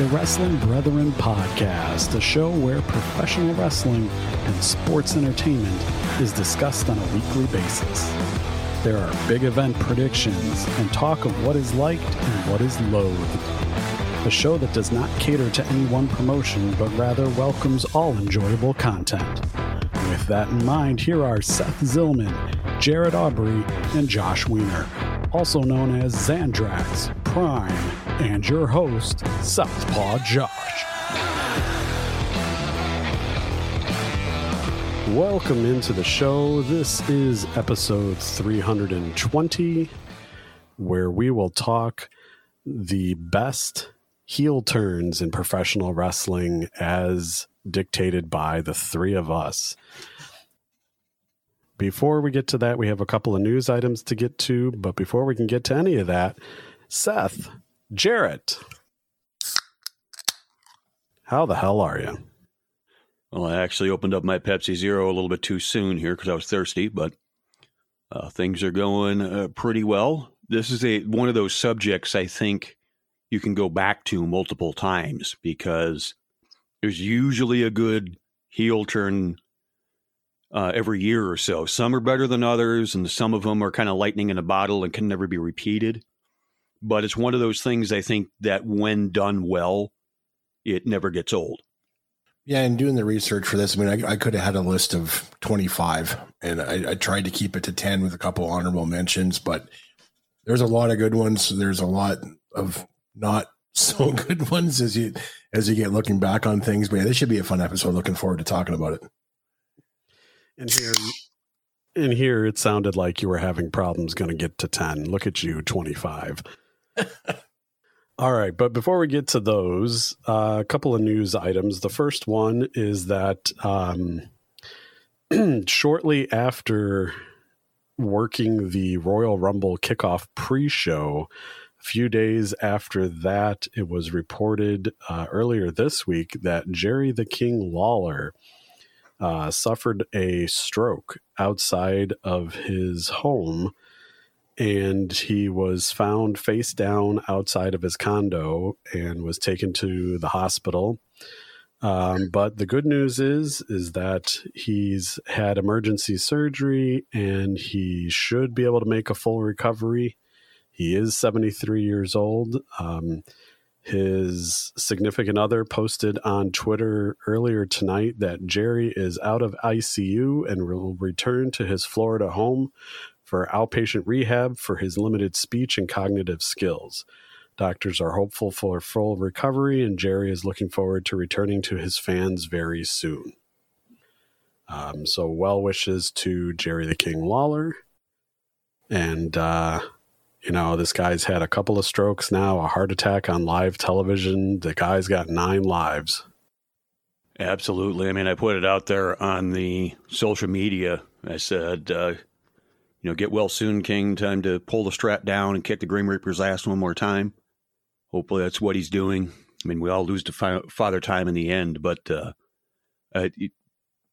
The Wrestling Brethren podcast, a show where professional wrestling and sports entertainment is discussed on a weekly basis. There are big event predictions and talk of what is liked and what is loathed. A show that does not cater to any one promotion, but rather welcomes all enjoyable content. With that in mind, here are Seth Zillman, Jared Aubrey, and Josh Weiner, also known as Zandrax, Prime, and your host, Southpaw Josh. Welcome into the show. This is episode 320, where we will talk the best heel turns in professional wrestling as dictated by the three of us. Before we get to that, we have a couple of news items to get to. But before we can get to any of that, Seth, Jarret, how the hell are you? Well, I actually opened up my Pepsi Zero a little bit too soon here because I was thirsty, but uh, things are going uh, pretty well. This is a one of those subjects I think you can go back to multiple times because there's usually a good heel turn uh, every year or so. Some are better than others, and some of them are kind of lightning in a bottle and can never be repeated. But it's one of those things I think that when done well, it never gets old. Yeah, and doing the research for this, I mean, I, I could have had a list of 25, and I, I, tried to keep it to 10 with a couple honorable mentions, but there's a lot of good ones. There's a lot of not so good ones as you as you get looking back on things. But yeah, this should be a fun episode. Looking forward to talking about it. And here, in here, it sounded like you were having problems going to get to 10. Look at you, 25. All right, but before we get to those, uh, a couple of news items. The first one is that um, shortly after working the Royal Rumble kickoff pre show, a few days after that, it was reported uh, earlier this week that Jerry the King Lawler uh, suffered a stroke outside of his home and he was found face down outside of his condo and was taken to the hospital. Um, but the good news is is that he's had emergency surgery and he should be able to make a full recovery. He is 73 years old. Um, his significant other posted on Twitter earlier tonight that Jerry is out of ICU and will return to his Florida home for outpatient rehab for his limited speech and cognitive skills. Doctors are hopeful for full recovery, and Jerry is looking forward to returning to his fans very soon. Um, so, well wishes to Jerry the King Lawler. And uh, you know, this guy's had a couple of strokes now, a heart attack on live television. The guy's got nine lives. Absolutely. I mean, I put it out there on the social media. I said, uh, you know, get well soon, King. Time to pull the strap down and kick the Grim Reaper's ass one more time. Hopefully, that's what he's doing. I mean, we all lose to fi- father time in the end, but uh, uh,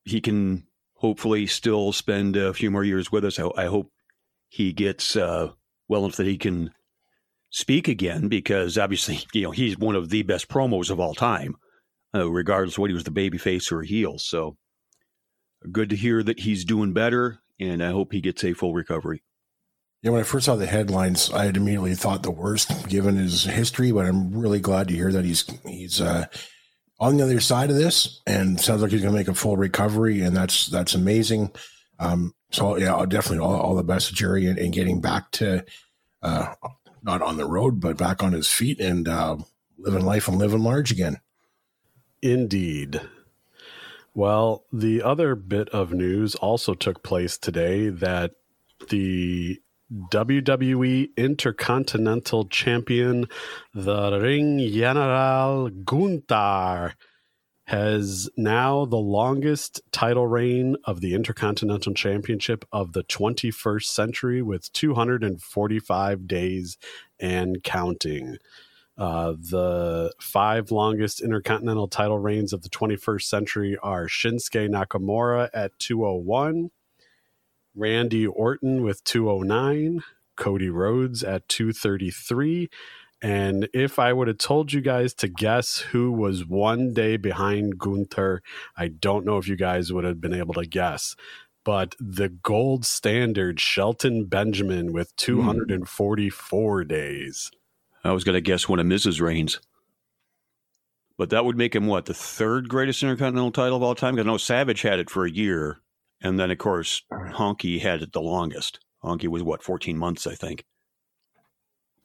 he can hopefully still spend a few more years with us. I, I hope he gets uh, well enough that he can speak again because obviously, you know, he's one of the best promos of all time, uh, regardless of what he was the baby face or heel. So good to hear that he's doing better, and I hope he gets a full recovery. Yeah, when I first saw the headlines, I had immediately thought the worst given his history, but I'm really glad to hear that he's he's uh, on the other side of this and sounds like he's going to make a full recovery, and that's that's amazing. Um, so yeah, definitely all, all the best to Jerry in, in getting back to uh, not on the road, but back on his feet and uh, living life and living large again. Indeed. Well, the other bit of news also took place today that the WWE Intercontinental Champion, the Ring General Gunther, has now the longest title reign of the Intercontinental Championship of the 21st century with 245 days and counting. Uh, the five longest intercontinental title reigns of the 21st century are Shinsuke Nakamura at 201, Randy Orton with 209, Cody Rhodes at 233, And if I would have told you guys to guess who was one day behind Gunther, I don't know if you guys would have been able to guess. But the gold standard, Shelton Benjamin, with 244 mm. days. I was going to guess one of Miz's reigns. But that would make him what, the third greatest Intercontinental title of all time? Because I know Savage had it for a year. And then, of course, Honky had it the longest. Honky was what, 14 months, I think.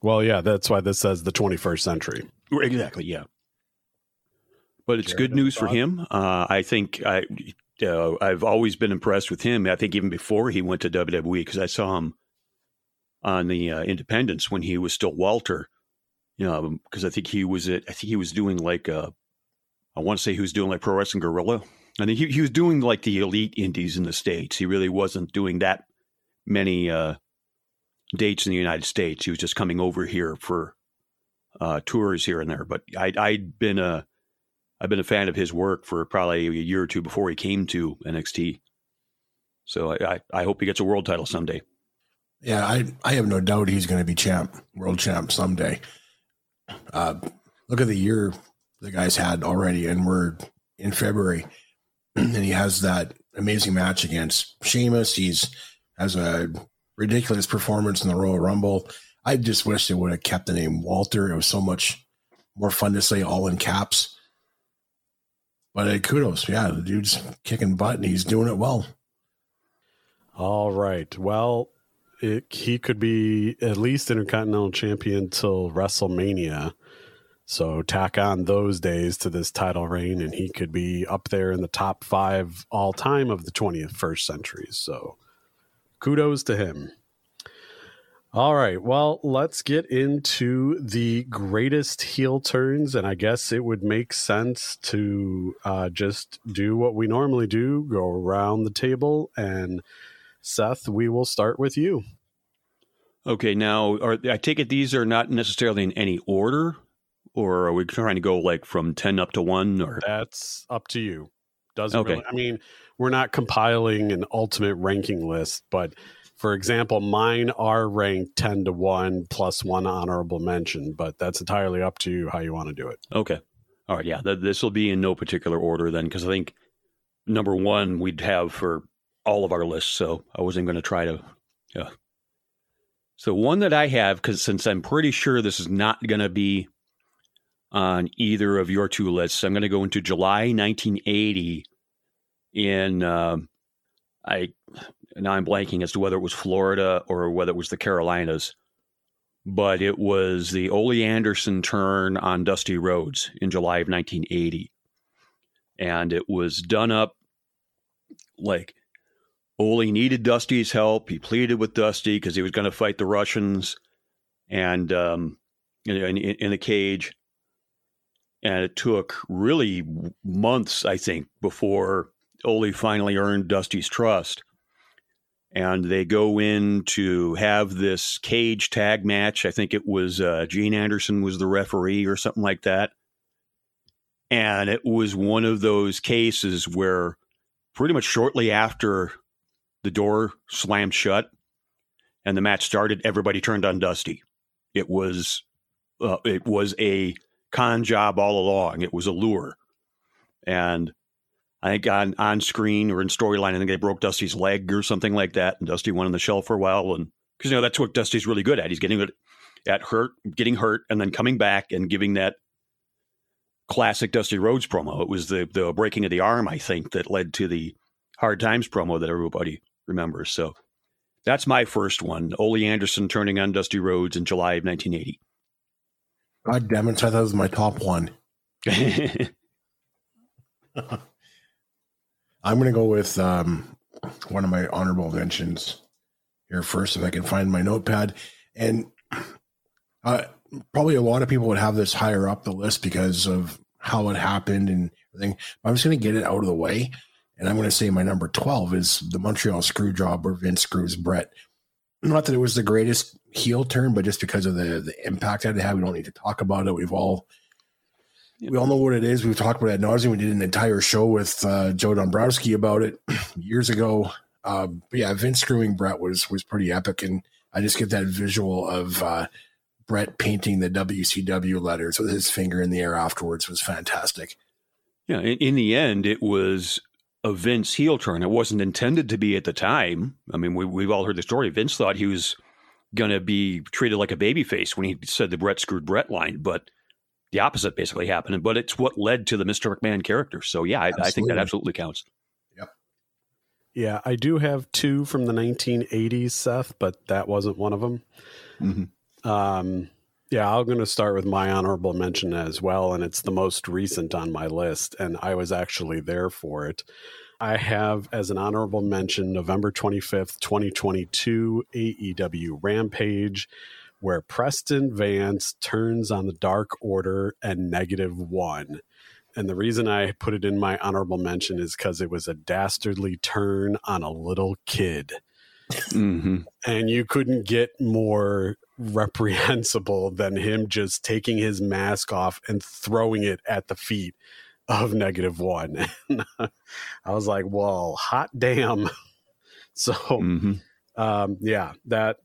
Well, yeah, that's why this says the 21st century. Exactly, yeah. But it's good news for him. Uh, I think I, uh, I've always been impressed with him. I think even before he went to WWE, because I saw him on the uh, Independence when he was still Walter. You know, because I think he was at, I think he was doing like, uh, I want to say he was doing like Pro Wrestling Guerrilla. I think he, he was doing like the elite indies in the States. He really wasn't doing that many uh, dates in the United States. He was just coming over here for uh, tours here and there. But I, I'd been a I've been a fan of his work for probably a year or two before he came to NXT. So I, I, I hope he gets a world title someday. Yeah, I I have no doubt he's going to be champ, world champ someday. Uh, look at the year the guy's had already, and we're in February, and he has that amazing match against Sheamus. He's has a ridiculous performance in the Royal Rumble. I just wish they would have kept the name Walter. It was so much more fun to say all in caps. But kudos, yeah, the dude's kicking butt and he's doing it well. All right. Well, it, he could be at least Intercontinental Champion till WrestleMania. So tack on those days to this title reign, and he could be up there in the top five all time of the 21st century. So kudos to him. All right. Well, let's get into the greatest heel turns. And I guess it would make sense to uh, just do what we normally do go around the table. And Seth, we will start with you. Okay. Now, are, I take it these are not necessarily in any order, or are we trying to go like from 10 up to 1? Or That's up to you. Doesn't okay. Really, I mean, we're not compiling an ultimate ranking list, but for example, mine are ranked 10 to 1 plus one honorable mention, but that's entirely up to you how you want to do it. Okay. All right. Yeah. Th- this will be in no particular order then, because I think number one we'd have for all of our lists. So I wasn't going to try to. Yeah. So one that I have, because since I'm pretty sure this is not going to be on either of your two lists, I'm going to go into July 1980 in um, I now I'm blanking as to whether it was Florida or whether it was the Carolinas, but it was the Ole Anderson turn on Dusty Rhodes in July of 1980, and it was done up like Ole needed Dusty's help. He pleaded with Dusty because he was going to fight the Russians, and um, in, in, in a cage. And it took really months, I think, before Ole finally earned Dusty's trust. And they go in to have this cage tag match. I think it was uh, Gene Anderson was the referee or something like that. And it was one of those cases where pretty much shortly after the door slammed shut and the match started, everybody turned on Dusty. It was uh, it was a con job all along. It was a lure, and I think on on screen or in storyline, I think they broke Dusty's leg or something like that, and Dusty went on the shelf for a while, and because you know that's what Dusty's really good at. He's getting at hurt, getting hurt, and then coming back and giving that classic Dusty Rhodes promo. It was the the breaking of the arm, I think, that led to the Hard Times promo that everybody remembers. So that's my first one. Ole Anderson turning on Dusty Rhodes in July of 1980. God damn it! I thought that was my top one. I'm going to go with um, one of my honorable mentions here first, if I can find my notepad. And uh, probably a lot of people would have this higher up the list because of how it happened and everything. I'm just going to get it out of the way. And I'm going to say my number 12 is the Montreal screw job where Vince screws Bret. Not that it was the greatest heel turn, but just because of the, the impact that it had, we don't need to talk about it. We've all we all know what it is. We've talked about it nauseum. We did an entire show with uh, Joe Dombrowski about it years ago. Um, but yeah, Vince screwing Bret was was pretty epic, and I just get that visual of uh, Bret painting the WCW letters with his finger in the air afterwards was fantastic. Yeah, in, in the end, it was a Vince heel turn. It wasn't intended to be at the time. I mean, we, we've all heard the story. Vince thought he was going to be treated like a babyface when he said the Bret screwed Bret line, but the opposite basically happened. But it's what led to the Mr. McMahon character. So, yeah, I, I think that absolutely counts. Yep. Yeah, I do have two from the 1980s, Seth, but that wasn't one of them. Mm-hmm. Um, yeah, I'm going to start with my honorable mention as well, and it's the most recent on my list, and I was actually there for it. I have as an honorable mention November 25th, 2022 AEW Rampage, where Preston Vance turns on the Dark Order and Negative One. And the reason I put it in my honorable mention is because it was a dastardly turn on a little kid. Mm-hmm. And you couldn't get more reprehensible than him just taking his mask off and throwing it at the feet of negative one. I was like, well, hot damn. So, mm-hmm. um, yeah, that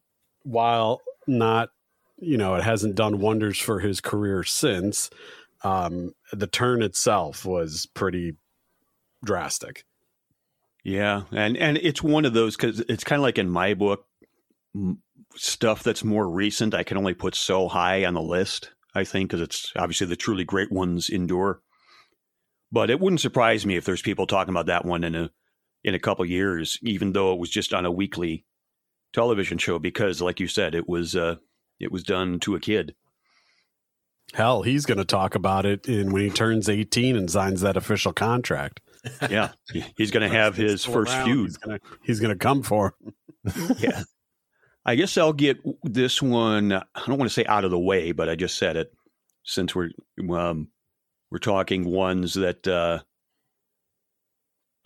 while not, you know, it hasn't done wonders for his career since, um, the turn itself was pretty drastic. Yeah, and and it's one of those because it's kind of like in my book, stuff that's more recent. I can only put so high on the list. I think because it's obviously the truly great ones endure. But it wouldn't surprise me if there's people talking about that one in a in a couple years, even though it was just on a weekly television show. Because, like you said, it was uh, it was done to a kid. Hell, he's going to talk about it in when he turns 18 and signs that official contract. Yeah, he's going to have his first feud. He's going to come for him. yeah. I guess I'll get this one. I don't want to say out of the way, but I just said it since we're um, we're talking ones that, uh,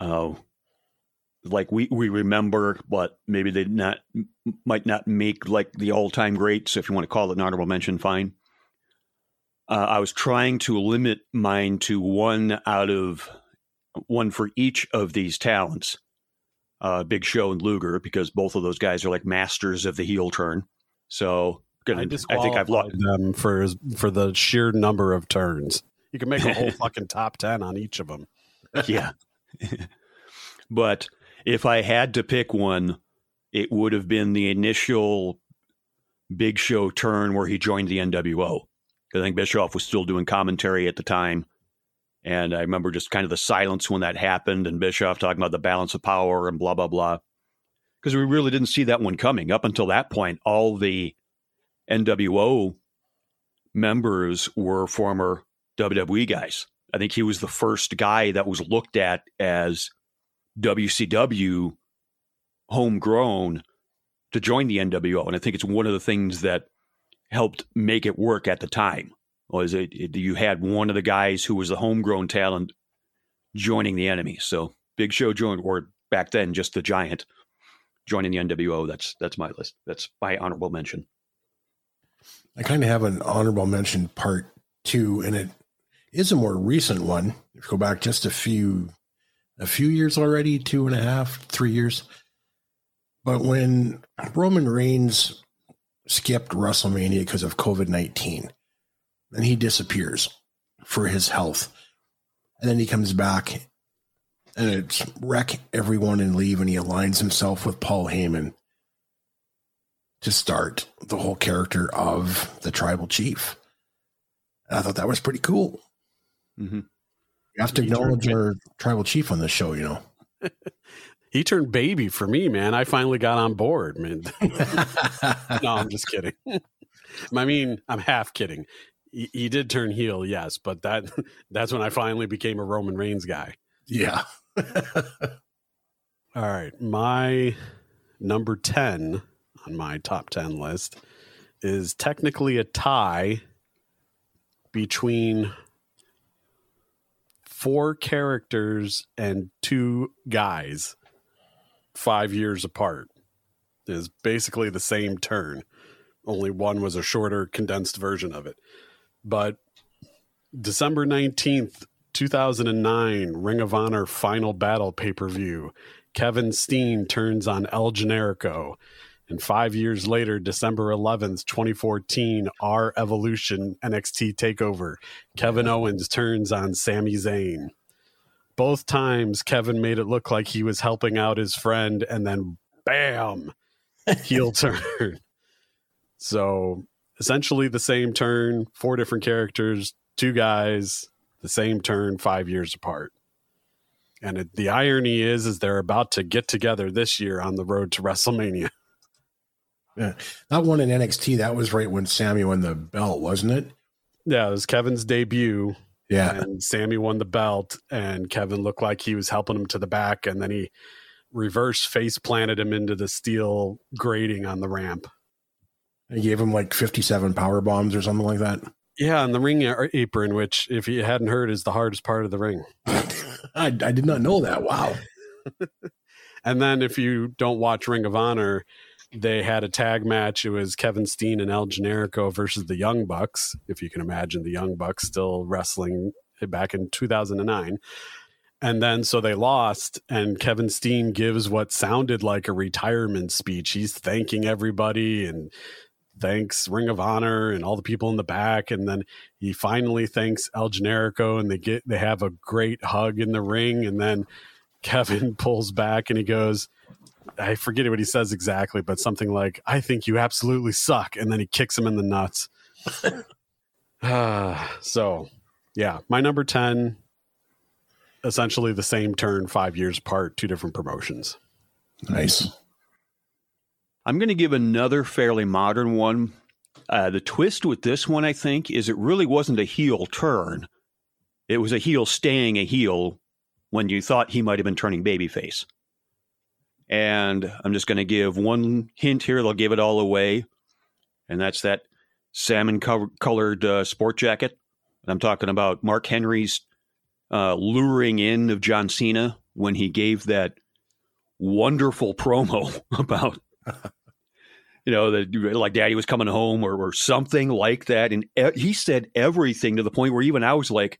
uh, like we, we remember, but maybe they not might not make like the all time greats. If you want to call it an honorable mention, fine. Uh, I was trying to limit mine to one out of one for each of these talents, uh, Big Show and Luger, because both of those guys are like masters of the heel turn. So gonna, I, I think I've lost them for for the sheer number of turns. You can make a whole fucking top 10 on each of them. yeah. but if I had to pick one, it would have been the initial big show turn where he joined the NWO. I think Bischoff was still doing commentary at the time. And I remember just kind of the silence when that happened and Bischoff talking about the balance of power and blah, blah, blah. Because we really didn't see that one coming. Up until that point, all the NWO members were former WWE guys. I think he was the first guy that was looked at as WCW homegrown to join the NWO. And I think it's one of the things that helped make it work at the time was it, it you had one of the guys who was the homegrown talent joining the enemy. So Big Show joined, or back then just the Giant joining the NWO. That's that's my list. That's my honorable mention. I kind of have an honorable mention part two, and it is a more recent one. If you go back just a few a few years already, two and a half, three years. But when Roman Reigns skipped WrestleMania because of COVID 19, and he disappears for his health. And then he comes back and it's wreck everyone and leave, and he aligns himself with Paul Heyman to start the whole character of the tribal chief. And I thought that was pretty cool. Mm-hmm. You have to he acknowledge our tribal chief on this show, you know. he turned baby for me, man. I finally got on board, man. no, I'm just kidding. I mean, I'm half kidding. He, he, did turn heel, yes, but that that's when I finally became a Roman Reigns guy. Yeah. All right, my number 10 on my top 10 list is technically a tie between four characters and two guys five years apart is basically the same turn only one was a shorter condensed version of it but december 19th 2009 ring of honor final battle pay-per-view kevin steen turns on el generico And five years later, December 11th, 2014, R Evolution NXT takeover, Kevin Owens turns on Sami Zayn. Both times, Kevin made it look like he was helping out his friend, and then bam, heel turn. So essentially the same turn, four different characters, two guys, the same turn, five years apart. And it, the irony is, is they're about to get together this year on the road to WrestleMania. Yeah. That one in NXT, that was right when Sami won the belt, wasn't it? Yeah, it was Kevin's debut. Yeah. And Sami won the belt, and Kevin looked like he was helping him to the back, and then he reverse face planted him into the steel grating on the ramp. He gave him like 57 power bombs or something like that. Yeah, on the ring apron, which, if you hadn't heard, is the hardest part of the ring. I, I did not know that. Wow. and then if you don't watch Ring of Honor, they had a tag match. It was Kevin Steen and El Generico versus the Young Bucks. If you can imagine the Young Bucks still wrestling back in 2009. And then so they lost, and Kevin Steen gives what sounded like a retirement speech. He's thanking everybody and thanks Ring of Honor and all the people in the back, and then he finally thanks El Generico, and they get they have a great hug in the ring, and then Kevin pulls back and he goes, I forget what he says exactly, but something like, I think you absolutely suck. And then he kicks him in the nuts. so, yeah, my number 10, essentially the same turn, five years apart, two different promotions. Nice. I'm going to give another fairly modern one. Uh, the twist with this one, I think, is it really wasn't a heel turn. It was a heel staying a heel when you thought he might have been turning babyface. And I'm just going to give one hint here. They'll give it all away. And that's that salmon colored uh, sport jacket. I'm talking about Mark Henry's uh, luring in of John Cena when he gave that wonderful promo about, you know, like daddy was coming home or, or something like that. And he said everything to the point where even I was like,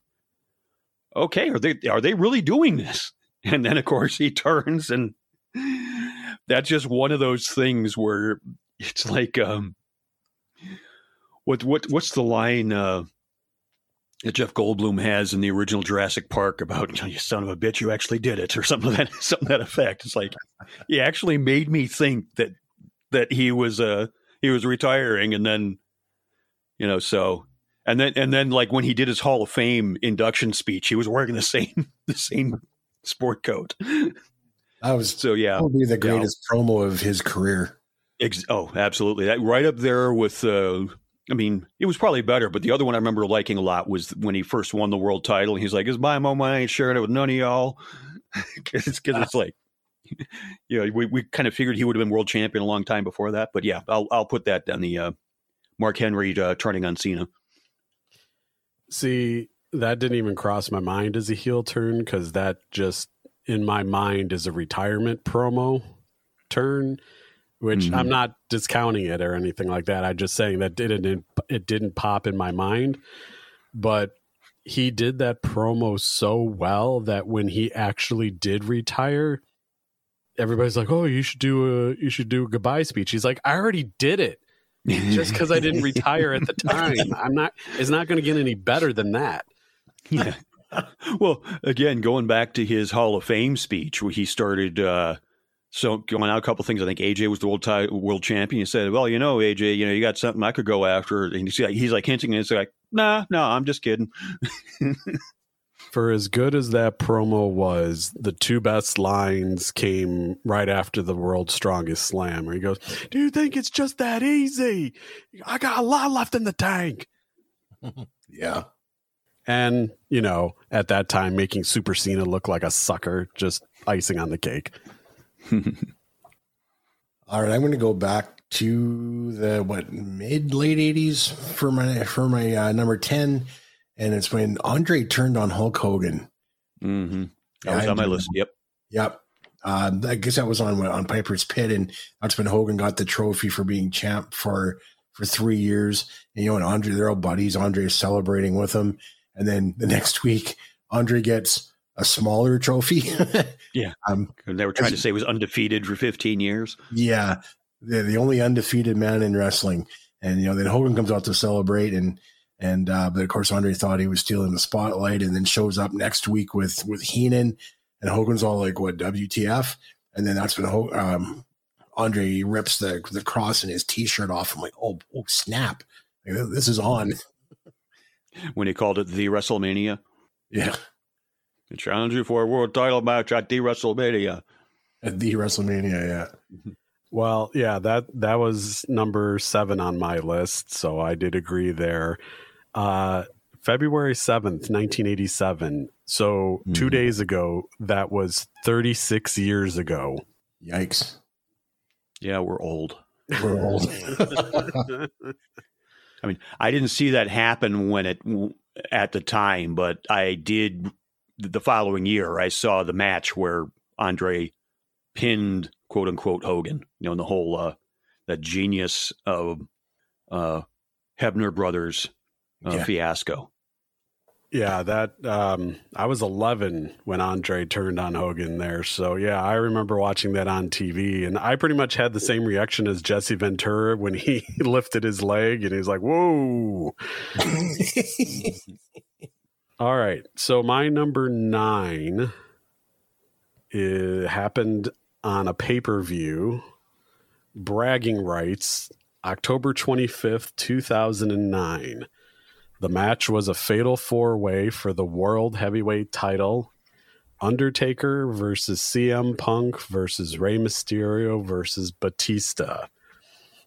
okay, are they, are they really doing this? And then, of course, he turns and that's just one of those things where it's like um what what what's the line uh that Jeff Goldblum has in the original Jurassic Park about you son of a bitch, you actually did it, or something that something that effect. It's like he actually made me think that that he was uh he was retiring, and then you know so and then and then like when he did his Hall of Fame induction speech, he was wearing the same the same sport coat. That was so yeah. Probably the greatest yeah. promo of his career. Ex- oh, absolutely. That right up there with. Uh, I mean, it was probably better, but the other one I remember liking a lot was when he first won the world title. He's like, "It's my moment. I ain't sharing it with none of y'all." Because it's, cause it's like, you know, we, we kind of figured he would have been world champion a long time before that. But yeah, I'll I'll put that on the uh, Mark Henry uh, turning on Cena. See, that didn't even cross my mind as a heel turn because that just in my mind is a retirement promo turn, which mm-hmm. I'm not discounting it or anything like that. I'm just saying that it didn't it didn't pop in my mind, but he did that promo so well that when he actually did retire, everybody's like, "Oh, you should do a you should do a goodbye speech." He's like, "I already did it." just because I didn't retire at the time, I'm not. It's not going to get any better than that. Yeah. well, again, going back to his Hall of Fame speech, where he started uh, so going out a couple things. I think AJ was the world t- world champion. He said, "Well, you know, AJ, you know, you got something I could go after." And he's like, he's like hinting, and it's like, "Nah, no, nah, I'm just kidding." For as good as that promo was, the two best lines came right after the world's strongest slam, where he goes, "Do you think it's just that easy? I got a lot left in the tank." yeah and you know at that time making super cena look like a sucker just icing on the cake all right i'm going to go back to the what mid late 80s for my for my uh, number 10 and it's when andre turned on hulk hogan mm-hmm. that was on my list yep yep uh, I guess that was on on Piper's Pit, and that's when Hogan got the trophy for being champ for for three years. And you know, and Andre, they're all buddies. Andre is celebrating with him, and then the next week Andre gets a smaller trophy. yeah, um, they were trying to say he was undefeated for 15 years. Yeah, they're the only undefeated man in wrestling. And you know, then Hogan comes out to celebrate, and and uh, but of course Andre thought he was stealing the spotlight, and then shows up next week with with Heenan, and Hogan's all like, "What WTF?" And then that's when Ho- um, Andre rips the the cross in his t-shirt off. I'm like, "Oh, oh snap! Like, this is on." When he called it the WrestleMania, Yeah, challenge you for a world title match at the WrestleMania. at the WrestleMania. Yeah. Well, yeah, that that was number seven on my list, so I did agree there. Uh, February seventh, nineteen eighty-seven. So two Mhm. days ago, that was thirty-six years ago. Yikes! Yeah, we're old. We're old. I mean, I didn't see that happen when it at the time, but I did the following year. I saw the match where Andre pinned quote unquote Hogan. You know, in the whole uh, that genius of uh, Hebner brothers uh, Yeah. fiasco. Yeah, that um, I was 11 when Andre turned on Hogan there. So yeah, I remember watching that on TV, and I pretty much had the same reaction as Jesse Ventura when he lifted his leg and he's like, "Whoa!" All right, so my number nine happened on a pay per view, bragging rights, October 25th, 2009. The match was a fatal four way for the World Heavyweight title Undertaker versus CM Punk versus Rey Mysterio versus Batista.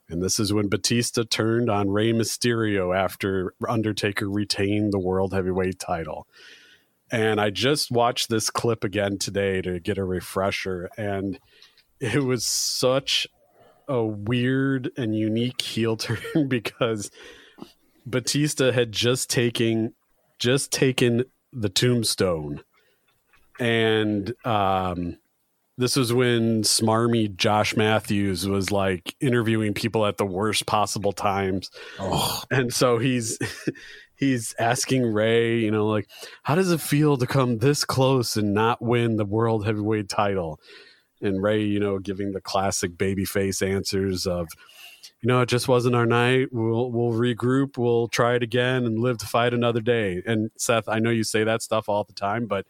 And this is when Batista turned on Rey Mysterio after Undertaker retained the World Heavyweight title. And I just watched this clip again today to get a refresher. And it was such a weird and unique heel turn because Batista had just taken just taken the tombstone. And um this was when smarmy Josh Matthews was like interviewing people at the worst possible times. oh, And so he's he's asking Rey, you know, like, how does it feel to come this close and not win the world heavyweight title? And Rey, you know, giving the classic babyface answers of, you know, it just wasn't our night. We'll we'll regroup. We'll try it again and live to fight another day. And Seth, I know you say that stuff all the time, but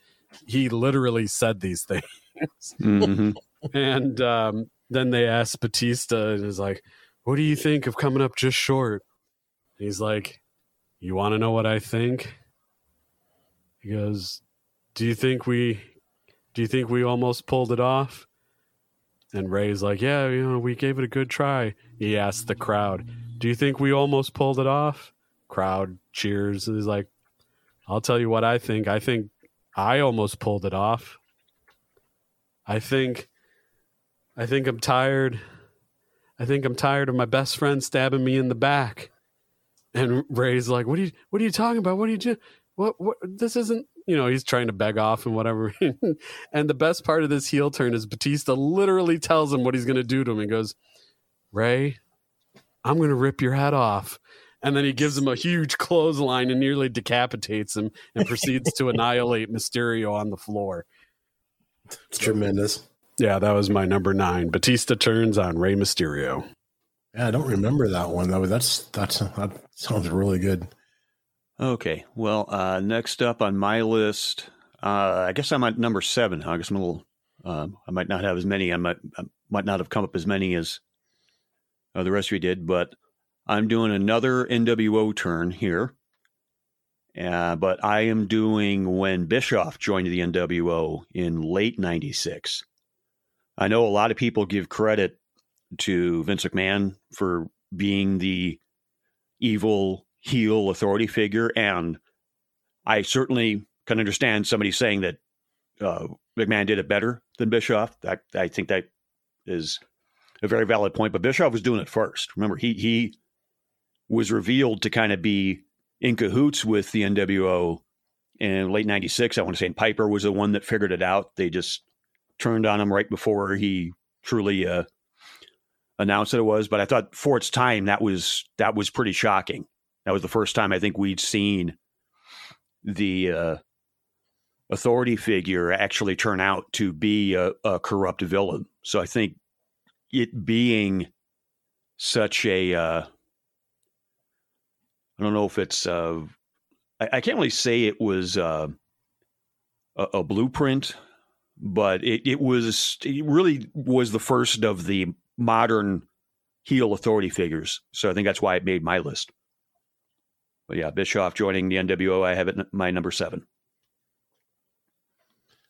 he literally said these things. hmm and um, then they asked Batista, and is like, "What do you think of coming up just short?" He's like, "You want to know what I think?" He goes, "Do you think we, do you think we almost pulled it off?" And Rey's like, "Yeah, you know, we gave it a good try." He asked the crowd, "Do you think we almost pulled it off?" Crowd cheers. and He's like, "I'll tell you what I think. I think I almost pulled it off." I think I think I'm tired. I think I'm tired of my best friend stabbing me in the back. And Rey's like, "What are you what are you talking about? What are you doing? What what this isn't, you know, he's trying to beg off and whatever." and the best part of this heel turn is Batista literally tells him what he's going to do to him. He goes, "Rey, I'm going to rip your head off." And then he gives him a huge clothesline and nearly decapitates him and proceeds to annihilate Mysterio on the floor. It's tremendous. Yeah, that was my number nine. Batista turns on Rey Mysterio. Yeah, I don't remember that one though. That's that's that sounds really good. Okay. Well, uh, next up on my list, uh, I guess I'm at number seven. I guess I'm a little. Um, I might not have as many. I might I might not have come up as many as uh, the rest of you did, but I'm doing another NWO turn here. Uh, but I am doing when Bischoff joined the NWO in late '96. I know a lot of people give credit to Vince McMahon for being the evil heel authority figure, and I certainly can understand somebody saying that uh, McMahon did it better than Bischoff. I, I think that is a very valid point. But Bischoff was doing it first. Remember, he he was revealed to kind of be in cahoots with the NWO in late '96. I want to say, Piper was the one that figured it out. They just turned on him right before he truly uh, announced that it was. But I thought for its time, that was that was pretty shocking. That was the first time I think we'd seen the uh, authority figure actually turn out to be a, a corrupt villain. So I think it being such a uh, I don't know if it's uh, I, I, can't really say it was uh, a, a, blueprint, but it, it was it really was the first of the modern heel authority figures. So I think that's why it made my list. But yeah, Bischoff joining the NWO, I have it my number seven.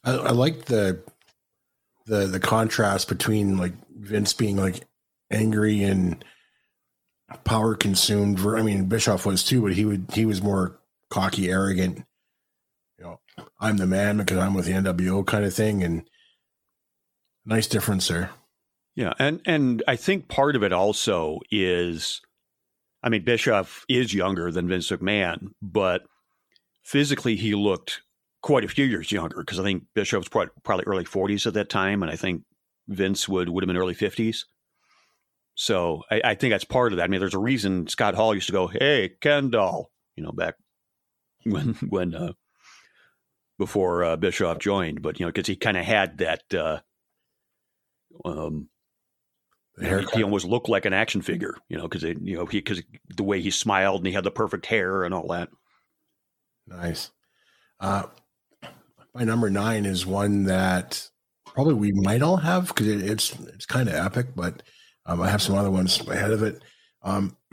I, I like the the the contrast between like Vince being like angry and power consumed. I mean, Bischoff was too, but he would he was more cocky, arrogant. You know, I'm the man because I'm with the NWO kind of thing, and nice difference there. Yeah, and and I think part of it also is, I mean, Bischoff is younger than Vince McMahon, but physically he looked quite a few years younger because I think Bischoff was probably, early 40s at that time, and I think Vince would would have been early 50s. So I, I, think that's part of that. I mean, there's a reason Scott Hall used to go, "Hey, Ken doll," you know, back when when uh, before uh, Bischoff joined, but you know, because he kind of had that. Uh, um, he almost looked like an action figure, you know, because it you know he because the way he smiled and he had the perfect hair and all that. Nice. Uh, my number nine is one that probably we might all have because it, it's it's kind of epic, but um, I have some other ones ahead of it. Um,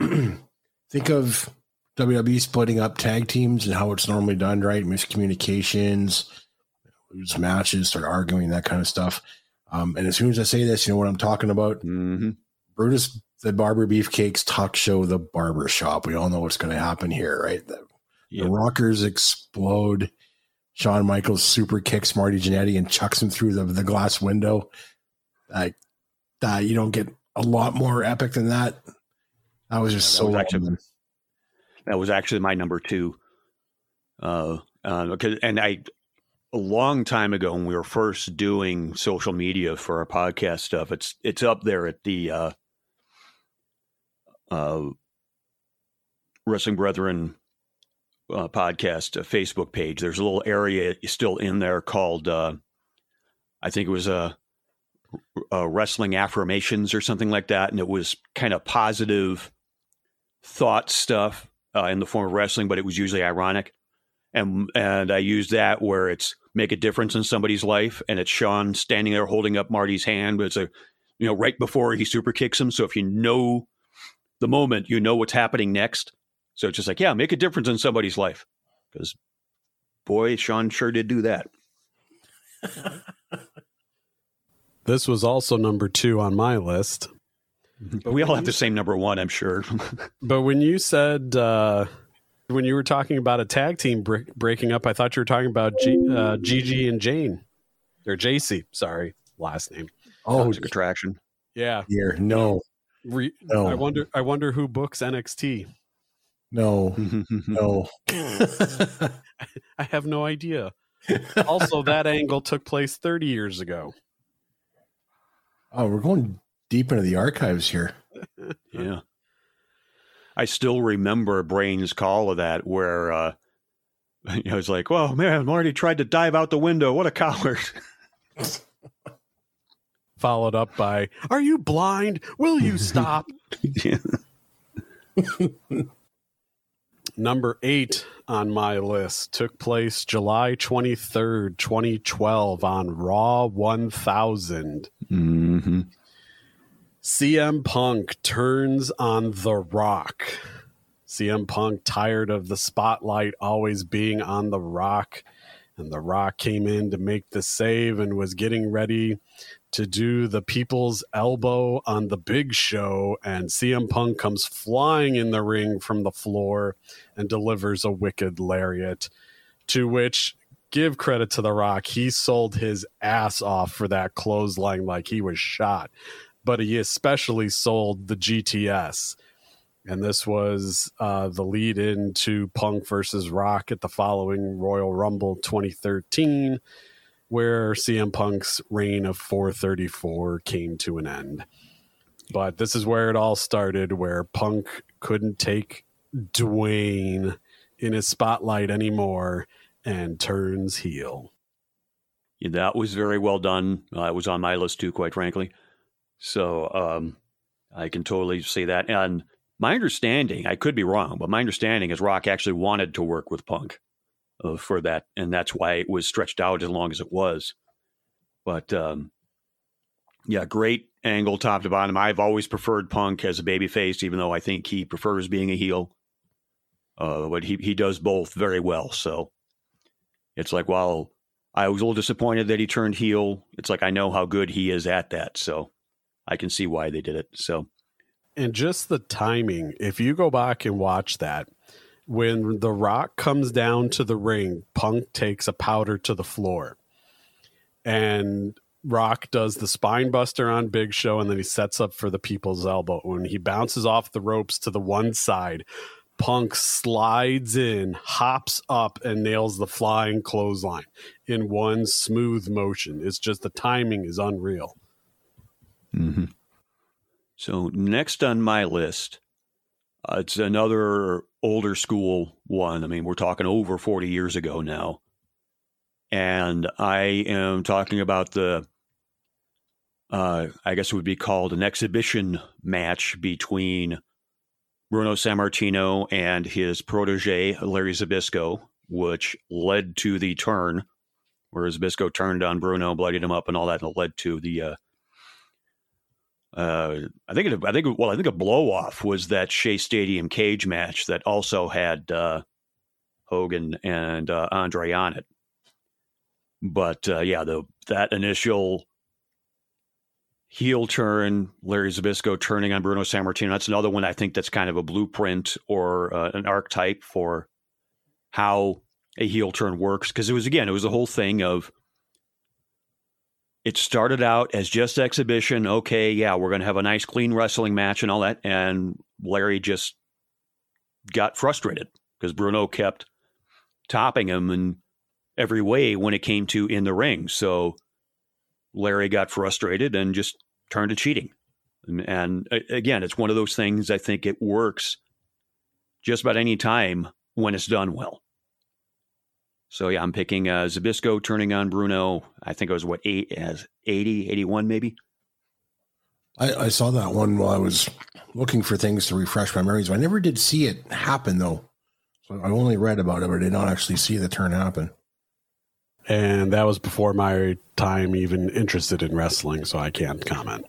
think of WWE splitting up tag teams and how it's normally done, right? Miscommunications, lose matches, start arguing, that kind of stuff. Um, and as soon as I say this, you know what I'm talking about. Mm-hmm. Brutus, the Barber Beefcakes talk show, the barber shop. We all know what's going to happen here, right? The, yep. the rockers explode. Shawn Michaels super kicks Marty Jannetty and chucks him through the, the glass window. Like, uh, you don't get a lot more epic than that. That was just yeah, so. Was actually, that was actually my number two. Uh, uh, and I, a long time ago when we were first doing social media for our podcast stuff, it's it's up there at the uh, uh, Wrestling Brethren uh, podcast uh, Facebook page. There's a little area still in there called, uh, I think it was a uh, wrestling affirmations or something like that, and it was kind of positive thought stuff uh, in the form of wrestling, but it was usually ironic. And and I used that where it's make a difference in somebody's life, and it's Shawn standing there holding up Marty's hand, but it's a you know right before he super kicks him. So if you know the moment, you know what's happening next. So it's just like yeah, make a difference in somebody's life because boy, Shawn sure did do that. This was also number two on my list. But we all have the same number one, I'm sure. but when you said uh, when you were talking about a tag team bre- breaking up, I thought you were talking about G- uh, Gigi and Jayne or Jacy. Sorry, last name. Oh, it's a contraction. Yeah. Here, no. Re- no. I wonder. I wonder who books NXT. No, no. I have no idea. Also, that angle took place 30 years ago. Oh, we're going deep into the archives here. yeah. I still remember Brain's call of that where uh I was like, well, man, Marty tried to dive out the window. What a coward. Followed up by, Are you blind? Will you stop? Number eight on my list took place July 23rd, 2012 on Raw 1000. Mm-hmm. CM Punk turns on The Rock. CM Punk, tired of the spotlight always being on The Rock, and The Rock came in to make the save and was getting ready to do the people's elbow on the big show, and CM Punk comes flying in the ring from the floor and delivers a wicked lariat. To which, give credit to The Rock, he sold his ass off for that clothesline like he was shot. But he especially sold the GTS. And this was uh, the lead into Punk versus Rock at the following Royal Rumble 2013 where CM Punk's reign of 434 came to an end. But this is where it all started, where Punk couldn't take Dwayne in his spotlight anymore and turns heel. Yeah, that was very well done. Uh, it was on my list too, quite frankly. So um, I can totally see that. And my understanding, I could be wrong, but my understanding is Rock actually wanted to work with Punk uh, for that, and that's why it was stretched out as long as it was. But um, yeah, great angle top to bottom. I've always preferred Punk as a babyface, even though I think he prefers being a heel. Uh, but he he does both very well. So it's like well, I was a little disappointed that he turned heel, it's like I know how good he is at that. So I can see why they did it. So and just the timing, if you go back and watch that, when The Rock comes down to the ring, Punk takes a powder to the floor. And Rock does the spine buster on Big Show, and then he sets up for the people's elbow. When he bounces off the ropes to the one side, Punk slides in, hops up, and nails the flying clothesline in one smooth motion. It's just the timing is unreal. Mm-hmm. So next on my list, uh, it's another older school one. I mean, we're talking over 40 years ago now. And I am talking about the, uh, I guess it would be called an exhibition match between Bruno Sammartino and his protege, Larry Zbyszko, which led to the turn where Zbyszko turned on Bruno, bloodied him up, and all that, and led to the uh, uh, I think it, I think well I think a blow off was that Shea Stadium cage match that also had uh, Hogan and uh, Andre on it. But uh, yeah, the that initial heel turn, Larry Zbyszko turning on Bruno Sammartino. That's another one I think that's kind of a blueprint or uh, an archetype for how a heel turn works. Because it was again, it was the whole thing of it started out as just exhibition. Okay, yeah, we're going to have a nice, clean wrestling match and all that. And Larry just got frustrated because Bruno kept topping him in every way when it came to in the ring. So Larry got frustrated and just turned to cheating. And, and again, it's one of those things I think it works just about any time when it's done well. So yeah, I'm picking uh, Zbyszko turning on Bruno. I think it was what eight as 80, 81 maybe. I, I, saw that one while I was looking for things to refresh my memories. I never did see it happen though. So I only read about it, but I did not actually see the turn happen. And that was before my time even interested in wrestling, so I can't comment.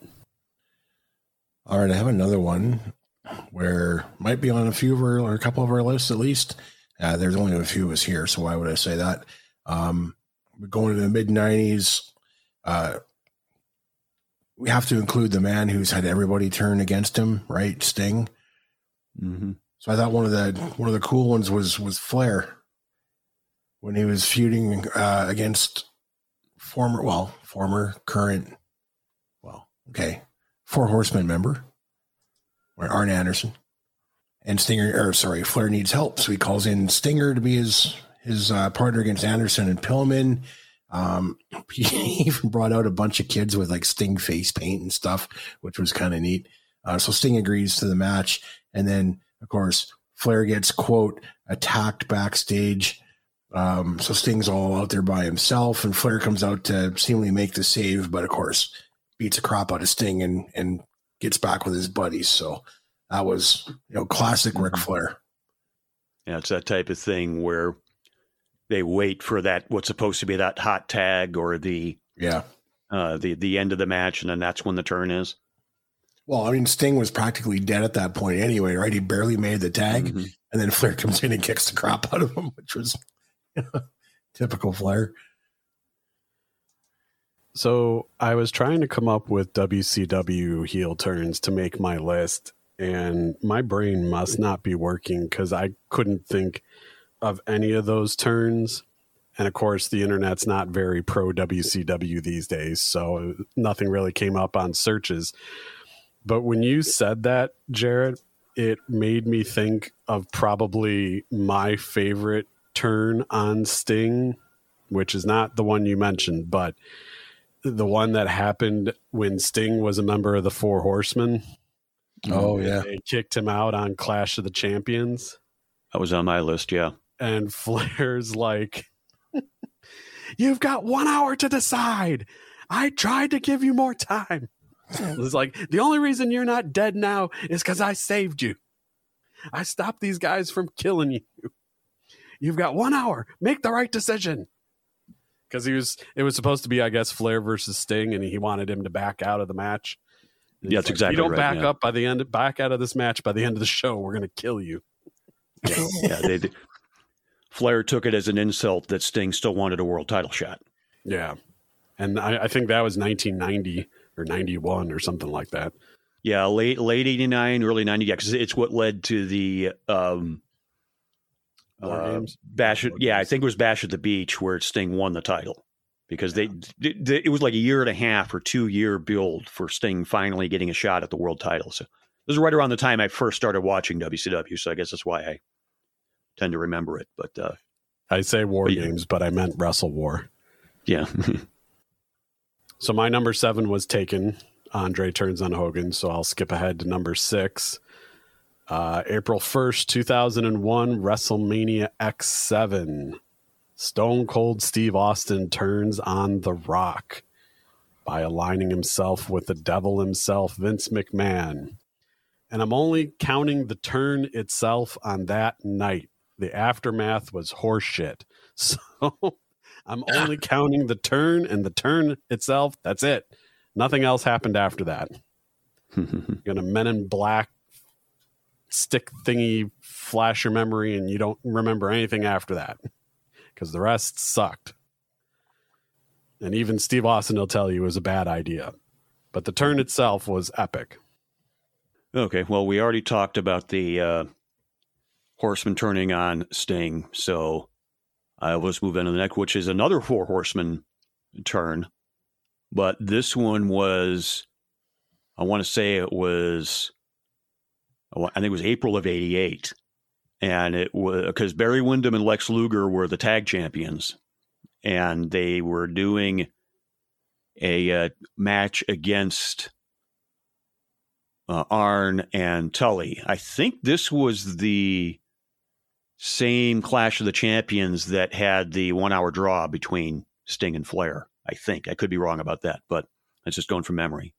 All right, I have another one where might be on a few of our or a couple of our lists at least. Uh, there's only a few of us here, so why would I say that? Um, we're going to the mid '90s. Uh, we have to include the man who's had everybody turn against him, right? Sting. Mm-hmm. So I thought one of the one of the cool ones was was Flair when he was feuding uh, against former, well, former, current, well, okay, Four Horsemen member, or Arn Anderson and Stinger, or sorry, Flair needs help, so he calls in Stinger to be his his uh, partner against Anderson and Pillman. Um, he even brought out a bunch of kids with like Sting face paint and stuff, which was kind of neat. Uh, so Sting agrees to the match, and then of course Flair gets quote attacked backstage. Um, so Sting's all out there by himself, and Flair comes out to seemingly make the save, but of course beats a crop out of Sting and and gets back with his buddies. So that was you know classic Ric mm-hmm. Flair. Yeah, it's that type of thing where they wait for that what's supposed to be that hot tag or the yeah uh, the the end of the match, and then that's when the turn is. Well, I mean, Sting was practically dead at that point anyway, right? He barely made the tag, mm-hmm. and then Flair comes in and kicks the crap out of him, which was you know, typical Flair. So I was trying to come up with WCW heel turns to make my list, and my brain must not be working because I couldn't think of any of those turns. And of course, the internet's not very pro WCW these days, so nothing really came up on searches. But when you said that, Jarret, it made me think of probably my favorite turn on Sting, which is not the one you mentioned, but the one that happened when Sting was a member of the Four Horsemen. Oh yeah, they kicked him out on Clash of the Champions. That was on my list. Yeah, and Flair's like, "You've got one hour to decide. I tried to give you more time." It's like the only reason you're not dead now is because I saved you. I stopped these guys from killing you. You've got one hour. Make the right decision. Because he was, it was supposed to be, I guess, Flair versus Sting, and he wanted him to back out of the match. Yeah, that's exactly You don't right, back yeah. up by the end, back out of this match by the end of the show. We're gonna kill you. yeah, they, they- Flair took it as an insult that Sting still wanted a world title shot. Yeah, and I, I think that was 1990 or 91 or something like that. Yeah, late late eighty nine, early ninety. Yeah, 'cause it's what led to the um, uh, Bash. At, yeah, I think it was Bash at the Beach where Sting won the title because they, they it was like a year and a half or two year build for Sting finally getting a shot at the world title. So this is right around the time I first started watching WCW. So I guess that's why I tend to remember it. But uh, I say War But yeah. Games, but I meant Wrestle War. yeah, So my number seven was taken. Andre turns on Hogan, so I'll skip ahead to number six. Uh, April 1st, 2001, WrestleMania X7. Stone Cold Steve Austin turns on The Rock by aligning himself with the devil himself, Vince McMahon. And I'm only counting the turn itself on that night. The aftermath was horseshit. So I'm only counting the turn and the turn itself. That's it. Nothing else happened after that. You're gonna Men in Black stick thingy flash your memory and you don't remember anything after that because the rest sucked. And even Steve Austin will tell you it was a bad idea. But the turn itself was epic. Okay, well, we already talked about the uh, horseman turning on Sting, so I just move into the next, which is another four horseman turn. But this one was, I want to say it was, I think it was April of '88, and it was because Barry Windham and Lex Luger were the tag champions, and they were doing a uh, match against uh, Arn and Tully. I think this was the same Clash of the Champions that had the one hour draw between Sting and Flair. I think. I could be wrong about that, but it's just going from memory.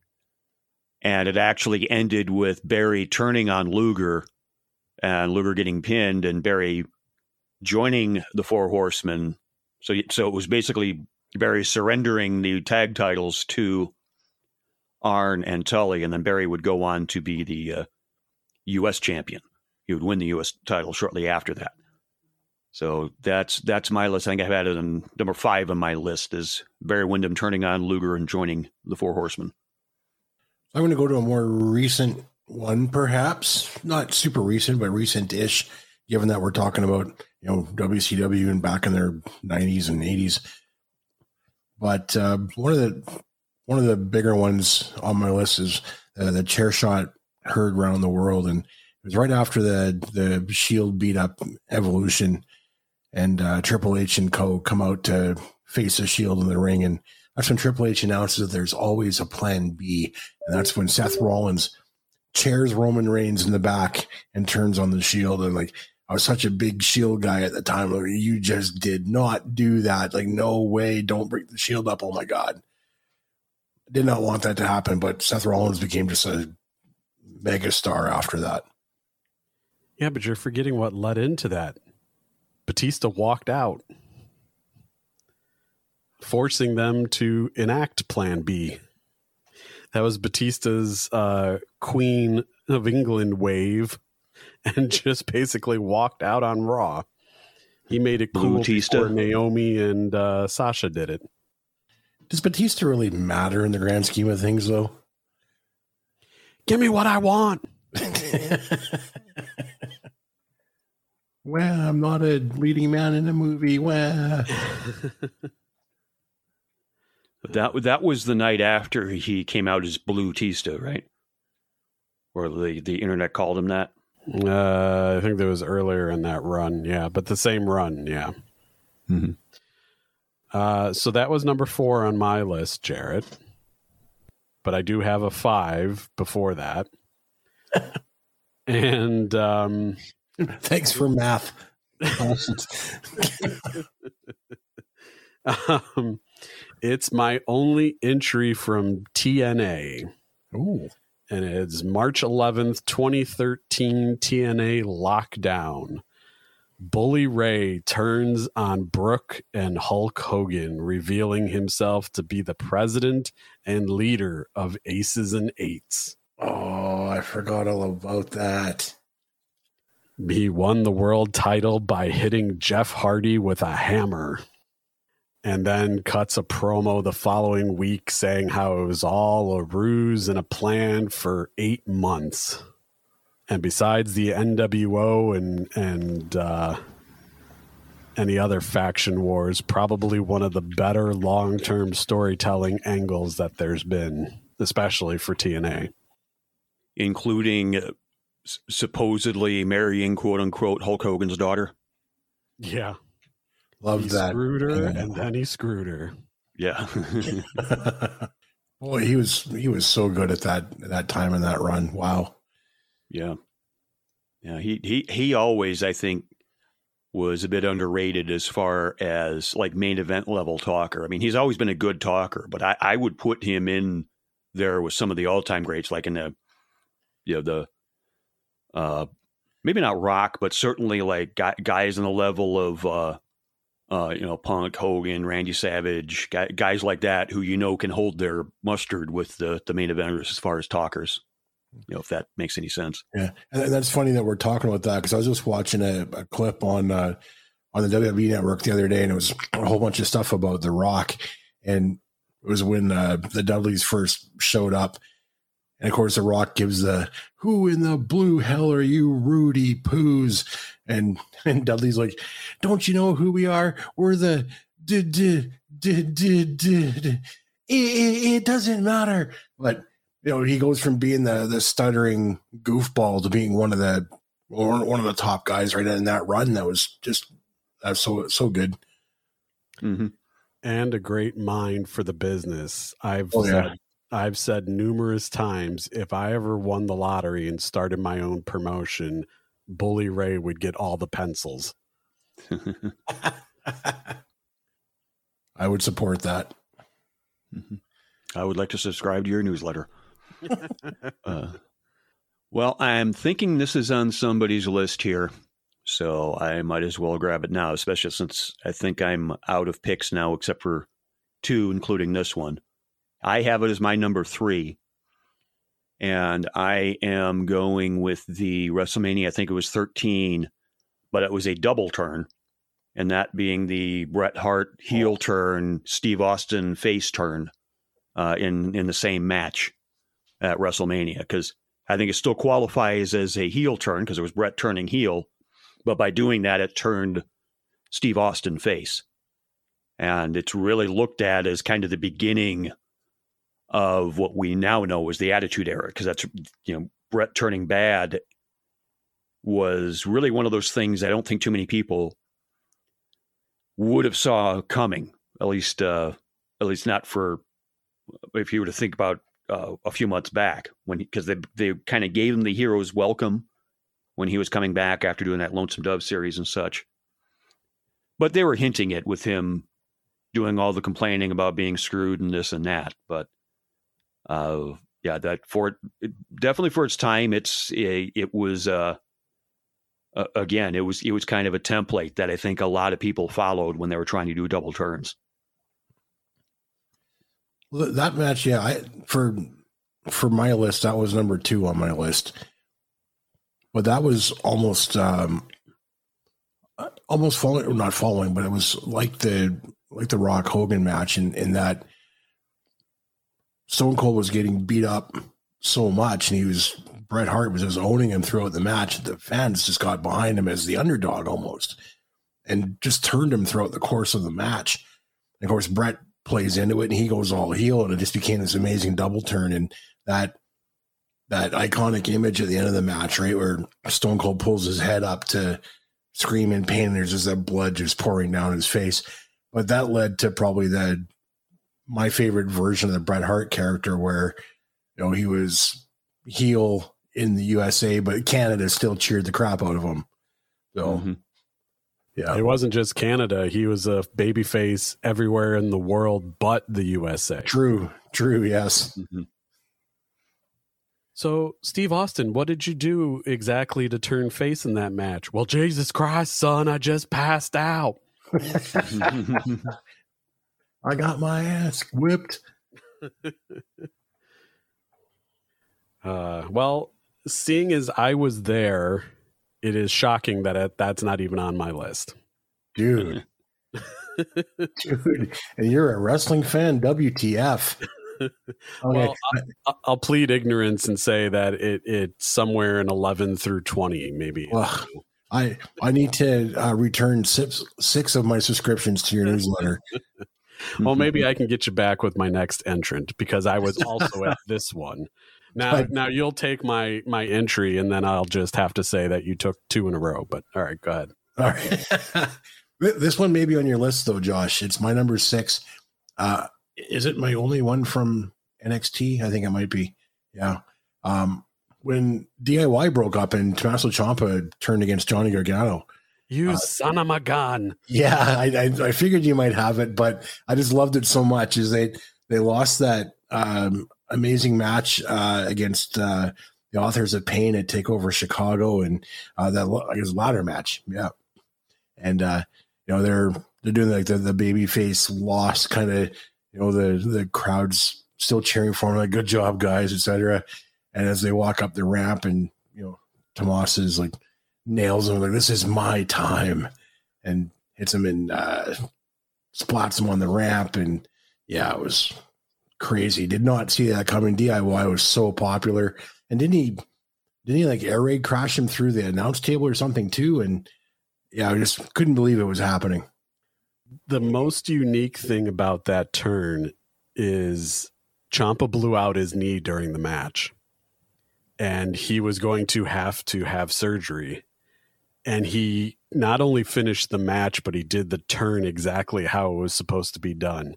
And it actually ended with Barry turning on Luger and Luger getting pinned and Barry joining the Four Horsemen. So, so it was basically Barry surrendering the tag titles to Arn and Tully, and then Barry would go on to be the uh, U.S. champion. He would win the U.S. title shortly after that. So that's that's my list. I think I've had it on number five on my list is Barry Windham turning on Luger and joining the Four Horsemen. I'm going to go to a more recent one, perhaps not super recent, but recent-ish. Given that we're talking about you know WCW and back in their 90s and 80s, but uh, one of the one of the bigger ones on my list is uh, the chair shot heard around the world, and it was right after the the Shield beat up Evolution, and uh, Triple H and Co come out to face the Shield in the ring, and that's when Triple H announces that there's always a Plan B, and that's when Seth Rollins chairs Roman Reigns in the back and turns on the Shield, and like. I was such a big shield guy at the time. Like, you just did not do that. Like, no way. Don't break the shield up. Oh my God did not want that to happen, but Seth Rollins became just a mega star after that. Yeah, but you're forgetting what led into that. Batista walked out, forcing them to enact Plan B. That was Batista's uh, Queen of England wave, and just basically walked out on Raw. He made it Blue cool Batista. before Naomi and uh, Sasha did it. Does Batista really matter in the grand scheme of things, though? Give me what I want. well, I'm not a leading man in a movie. Well, that that was the night after he came out as Blue Tista, right? Or the the internet called him that. Uh, I think that was earlier in that run, yeah, but the same run, yeah. Mhm. Uh, so that was number four on my list, Jarret. But I do have a five before that, and um, thanks for math. um, it's my only entry from TNA. Ooh. And it's March 11th, 2013, TNA Lockdown. Bully Ray turns on Brooke and Hulk Hogan, revealing himself to be the president and leader of Aces and Eights. Oh, I forgot all about that. He won the world title by hitting Jeff Hardy with a hammer and then cuts a promo the following week saying how it was all a ruse and a plan for eight months. And besides the NWO and and uh, any other faction wars, probably one of the better long term storytelling angles that there's been, especially for TNA, including uh, supposedly marrying quote unquote Hulk Hogan's daughter. Yeah, love he that. Screwed her, and then he screwed her. Yeah. Boy, he was he was so good at that that time in that run. Wow. Yeah. Yeah, he he he always I think was a bit underrated as far as like main event level talker. I mean, he's always been a good talker, but I, I would put him in there with some of the all time greats, like in the you know the uh maybe not rock, but certainly like guys in the level of uh uh, you know, Punk, Hogan, Randy Savage, guys like that who you know can hold their mustard with the the main eventers as far as talkers you know if that makes any sense. Yeah, and that's funny that we're talking about that because I was just watching a, a clip on uh, on the WWE Network the other day, and it was a whole bunch of stuff about The Rock, and it was when uh, the Dudleys first showed up. And of course, The Rock gives the "Who in the blue hell are you, Rudy Poos?" And and Dudley's like, "Don't you know who we are? We're the d d d d d. It, it doesn't matter." But you know, he goes from being the the stuttering goofball to being one of the one of the top guys right in that run. That was just that's so so good. Mm-hmm. And a great mind for the business. I've oh, said, yeah. I've said numerous times if I ever won the lottery and started my own promotion, Bully Ray would get all the pencils. I would support that. Mm-hmm. I would like to subscribe to your newsletter. uh, well, I'm thinking this is on somebody's list here, so I might as well grab it now, especially since I think I'm out of picks now, except for two, including this one. I have it as my number three, and I am going with the WrestleMania. I think it was 13, but it was a double turn, and that being the Bret Hart heel turn, Steve Austin face turn uh, in in the same match at WrestleMania because I think it still qualifies as a heel turn because it was Bret turning heel, but by doing that, it turned Steve Austin face. And it's really looked at as kind of the beginning of what we now know as the Attitude Era because that's, you know, Brett turning bad was really one of those things I don't think too many people would have saw coming. At least, uh, at least not for if you were to think about uh, a few months back when because they they kind of gave him the hero's welcome when he was coming back after doing that Lonesome Dove series and such. But they were hinting it with him doing all the complaining about being screwed and this and that. But uh, yeah, that for it, definitely for its time, it's it, it was uh, uh, again it was it was kind of a template that I think a lot of people followed when they were trying to do double turns. That match, yeah, I for for my list, that was number two on my list. But that was almost um almost following or not following, but it was like the like the Rock Hogan match in, in that Stone Cold was getting beat up so much and he was Bret Hart was just owning him throughout the match. The fans just got behind him as the underdog almost and just turned him throughout the course of the match. And of course, Bret plays into it and he goes all heel and it just became this amazing double turn and that that iconic image at the end of the match, right, where Stone Cold pulls his head up to scream in pain and there's just that blood just pouring down his face. But that led to probably the my favorite version of the Bret Hart character where you know he was heel in the USA, but Canada still cheered the crap out of him. So mm-hmm. Yeah. It wasn't just Canada. He was a babyface everywhere in the world but the USA. True. True. Yes. Mm-hmm. So, Steve Austin, what did you do exactly to turn face in that match? Well, Jesus Christ, son, I just passed out. I got my ass whipped. uh, well, seeing as I was there, it is shocking that it, that's not even on my list. Dude. Dude, and you're a wrestling fan? WTF? Okay. Well, I'll, I'll, plead ignorance and say that it it's somewhere in 11 through 20, maybe. Well, I I need to uh, return six six of my subscriptions to your newsletter. well, maybe I can get you back with my next entrant because I was also at this one. Now, now you'll take my my entry, and then I'll just have to say that you took two in a row. But all right, go ahead. All right. this one may be on your list, though, Josh. It's my number six. Uh, is it my only one from NXT? I think it might be. Yeah. Um, when DIY broke up and Tommaso Ciampa turned against Johnny Gargano. You uh, son of a gun. Yeah, I, I, I figured you might have it, but I just loved it so much. Is they they lost that um, amazing match uh, against uh, the authors of pain at Takeover Chicago, and uh, that I guess ladder match. Yeah, and uh, you know they're they're doing like the the baby face loss kind of. You know the the crowds still cheering for him, like good job, guys, etc. And as they walk up the ramp, and you know Tomas is like nails him like this is my time, and hits him and uh, splats him on the ramp, and yeah, it was crazy. Did not see that coming. DIY was so popular, and didn't he? Didn't he like air raid crash him through the announce table or something too? And yeah, I just couldn't believe it was happening. The most unique thing about that turn is Ciampa blew out his knee during the match, and he was going to have to have surgery. And he not only finished the match, but he did the turn exactly how it was supposed to be done.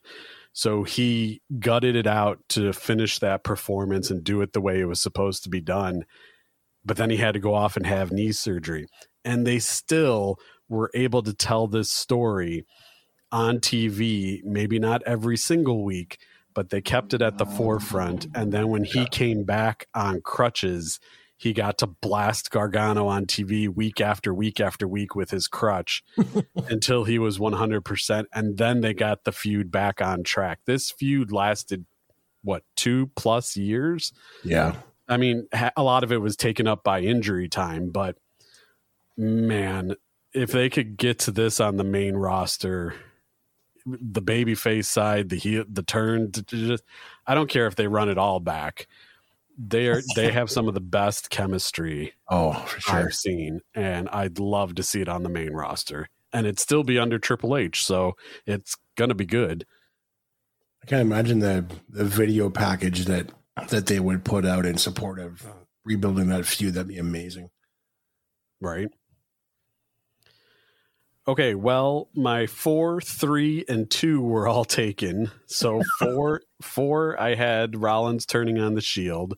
So he gutted it out to finish that performance and do it the way it was supposed to be done. But then he had to go off and have knee surgery. And they still were able to tell this story on TV, maybe not every single week, but they kept it at the forefront. And then when he came back on crutches, he got to blast Gargano on TV week after week after week with his crutch until he was 100%. And then they got the feud back on track. This feud lasted, what, two plus years? Yeah. I mean, a lot of it was taken up by injury time, but man, if they could get to this on the main roster, the babyface side, the heel, the turn, just, I don't care if they run it all back they are they have some of the best chemistry oh for sure I've seen, and I'd love to see it on the main roster, and it'd still be under Triple H, so it's gonna be good. I can't imagine the the video package that that they would put out in support of uh. rebuilding that feud. That'd be amazing, right? Okay, well, my four, three, and two were all taken. So four, four, I had Rollins turning on the Shield.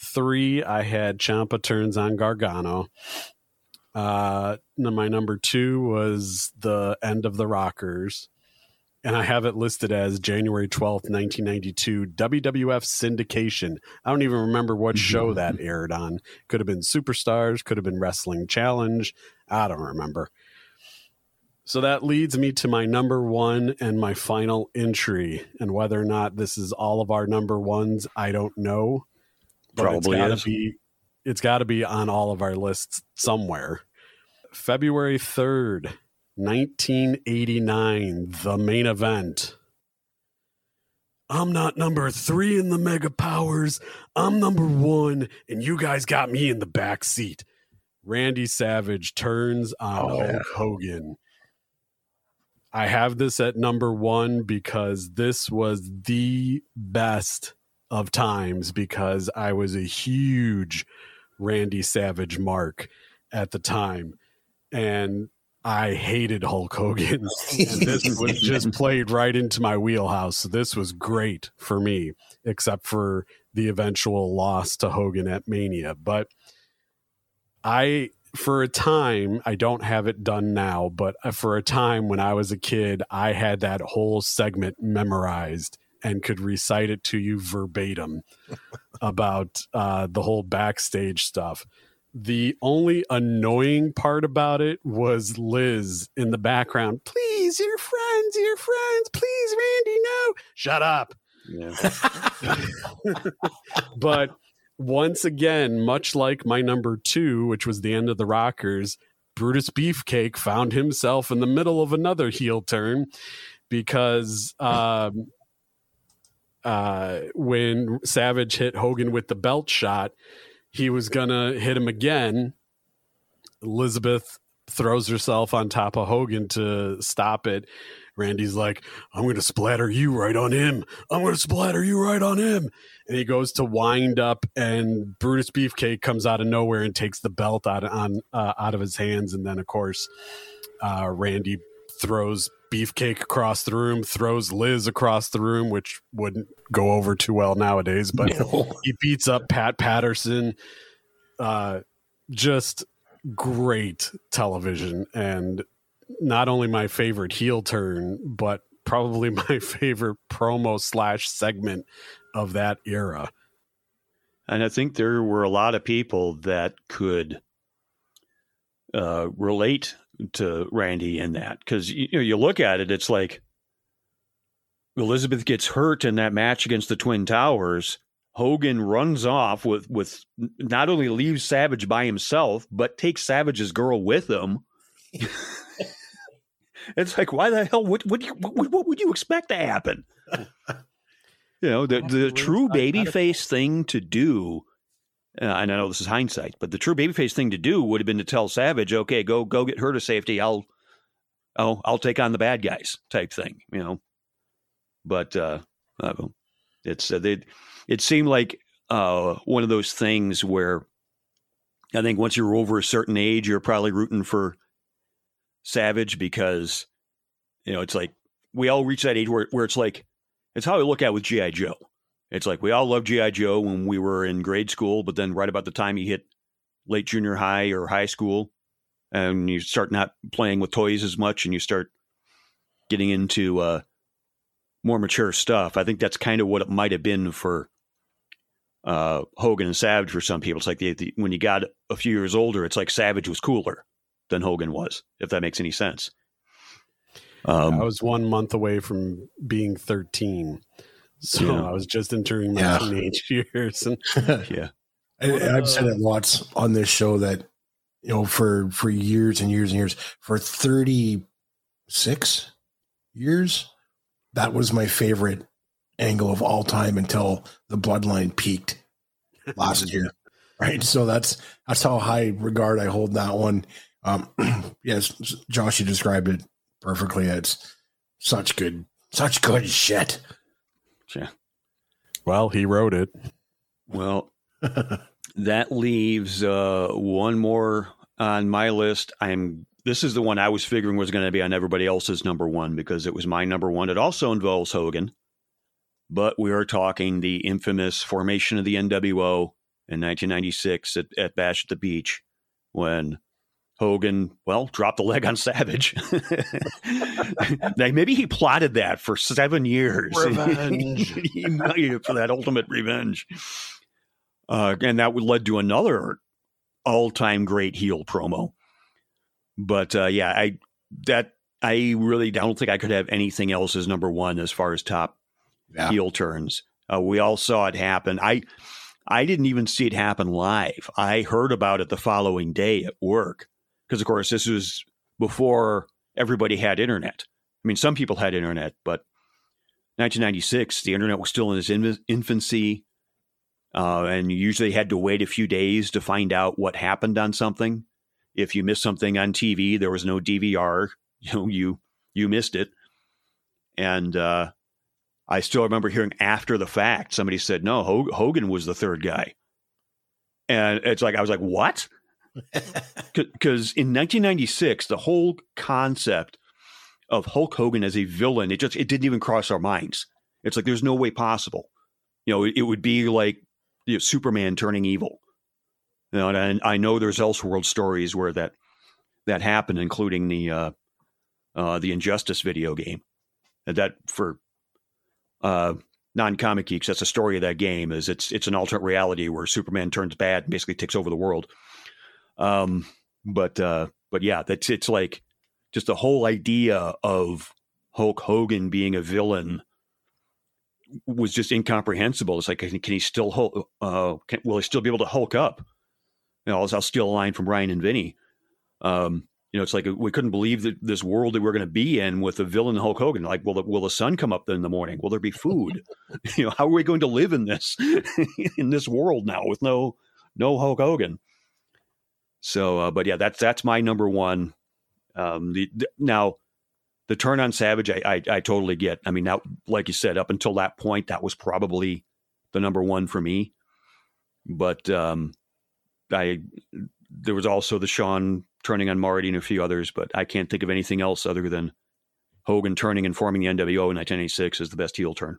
Three, I had Ciampa turns on Gargano. Uh, my number two was the end of the Rockers, and I have it listed as January twelfth, nineteen ninety two, WWF syndication. I don't even remember what show that aired on. Could have been Superstars, could have been Wrestling Challenge. I don't remember. So that leads me to my number one and my final entry. And whether or not this is all of our number ones, I don't know. But Probably it's gotta is. be it's gotta be on all of our lists somewhere. February 3rd, 1989, the main event. I'm not number three in the mega powers. I'm number one, and you guys got me in the back seat. Randy Savage turns on oh, Hulk Hogan I have this at number one because this was the best of times because I was a huge Randy Savage mark at the time. And I hated Hulk Hogan. and this was just played right into my wheelhouse. So this was great for me, except for the eventual loss to Hogan at Mania. But I for a time, I don't have it done now, but uh, for a time when I was a kid, I had that whole segment memorized and could recite it to you verbatim. about uh, the whole backstage stuff. The only annoying part about it was Liz in the background. Please, your friends, your friends, please, Randy, no. Shut up. Yeah. but once again, much like my number two, which was the end of the Rockers, Brutus Beefcake found himself in the middle of another heel turn because um, uh, when Savage hit Hogan with the belt shot, he was gonna hit him again. Elizabeth throws herself on top of Hogan to stop it. Randy's like, I'm going to splatter you right on him. I'm going to splatter you right on him. And he goes to wind up, and Brutus Beefcake comes out of nowhere and takes the belt out, on, uh, out of his hands. And then, of course, uh, Randy throws Beefcake across the room, throws Liz across the room, which wouldn't go over too well nowadays. But no. he beats up Pat Patterson. Uh, just great television and not only my favorite heel turn, but probably my favorite promo slash segment of that era. And I think there were a lot of people that could uh, relate to Randy in that because you know you look at it, it's like Elizabeth gets hurt in that match against the Twin Towers. Hogan runs off with with not only leaves Savage by himself, but takes Savage's girl with him. It's like, why the hell? What what, what, what would you expect to happen? you know, the the true babyface thing to do. Uh, and I know this is hindsight, but the true babyface thing to do would have been to tell Savage, "Okay, go go get her to safety. I'll, oh, I'll take on the bad guys," type thing. You know, but uh, it's uh, they, it seemed like uh, one of those things where I think once you're over a certain age, you're probably rooting for savage because you know it's like we all reach that age where, where it's like it's how I look at with GI Joe. It's like we all loved GI Joe when we were in grade school, but then right about the time you hit late junior high or high school, and you start not playing with toys as much, and you start getting into uh, more mature stuff. I think that's kind of what it might have been for uh, Hogan and Savage for some people. It's like the, the, when you got a few years older, it's like Savage was cooler than Hogan was, if that makes any sense. Um, I was one month away from being 13. So yeah. I was just entering my yeah. teenage years. And yeah. And, and I've said it lots on this show that, you know, for, for years and years and years, for 36 years, that was my favorite angle of all time until the bloodline peaked last year. Right. So that's, that's how high regard I hold that one. Um, yes, Josh, you described it perfectly. It's such good, such good shit. Yeah. Well, he wrote it. Well, that leaves uh, one more on my list. I'm. This is the one I was figuring was going to be on everybody else's number one because it was my number one. It also involves Hogan, but we are talking the infamous formation of the NWO in 1996 at, at Bash at the Beach when Hogan, well, dropped the leg on Savage. maybe he plotted that for seven years. Revenge. for that ultimate revenge. Uh, and that would led to another all-time great heel promo. But uh, yeah, I that I really don't think I could have anything else as number one as far as top yeah. heel turns. Uh, we all saw it happen. I I didn't even see it happen live. I heard about it the following day at work because of course this was before everybody had internet. I mean, some people had internet, but 1996, the internet was still in its infancy, uh, and you usually had to wait a few days to find out what happened on something. If you missed something on TV, there was no DVR. You know, you you missed it, and uh, I still remember hearing after the fact somebody said, "No, Hogan was the third guy," and it's like I was like, "What?" Because in 1996, the whole concept of Hulk Hogan as a villain, it just it didn't even cross our minds. It's like there's no way possible. You know, it, it would be like you know, Superman turning evil. You know, and I know there's Elseworld stories where that that happened, including the uh, uh, the Injustice video game. And that for uh, non-comic geeks, that's the story of that game. Is it's it's an alternate reality where Superman turns bad and basically takes over the world. Um, but uh, but yeah, that's it's like just the whole idea of Hulk Hogan being a villain was just incomprehensible. It's like, can, he still Hulk, uh, can, will he still be able to Hulk up? You know, I'll, I'll steal a line from Ryan and Vinny. Um, you know, it's like we couldn't believe that this world that we're going to be in with a villain Hulk Hogan. Like, will the, will the sun come up in the morning? Will there be food? you know, how are we going to live in this in this world now with no no Hulk Hogan? So, uh, but yeah, that's that's my number one. Um, the, the, now, the turn on Savage, I, I, I totally get. I mean, now, like you said, up until that point, that was probably the number one for me. But um, I there was also the Shawn turning on Marty and a few others, but I can't think of anything else other than Hogan turning and forming the NWO in 1986 as the best heel turn.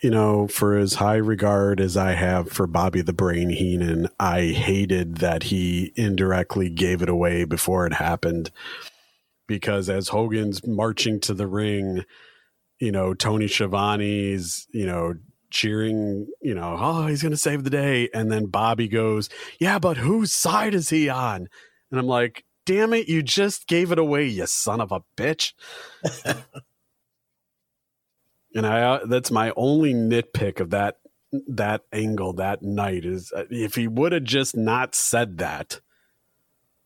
You know, for as high regard as I have for Bobby the Brain Heenan, I hated that he indirectly gave it away before it happened. Because as Hogan's marching to the ring, you know, Tony Schiavone's, you know, cheering, you know, oh, he's going to save the day. And then Bobby goes, yeah, but whose side is he on? And I'm like, damn it, you just gave it away, you son of a bitch. and I uh, that's my only nitpick of that that angle that night is uh, if he would have just not said that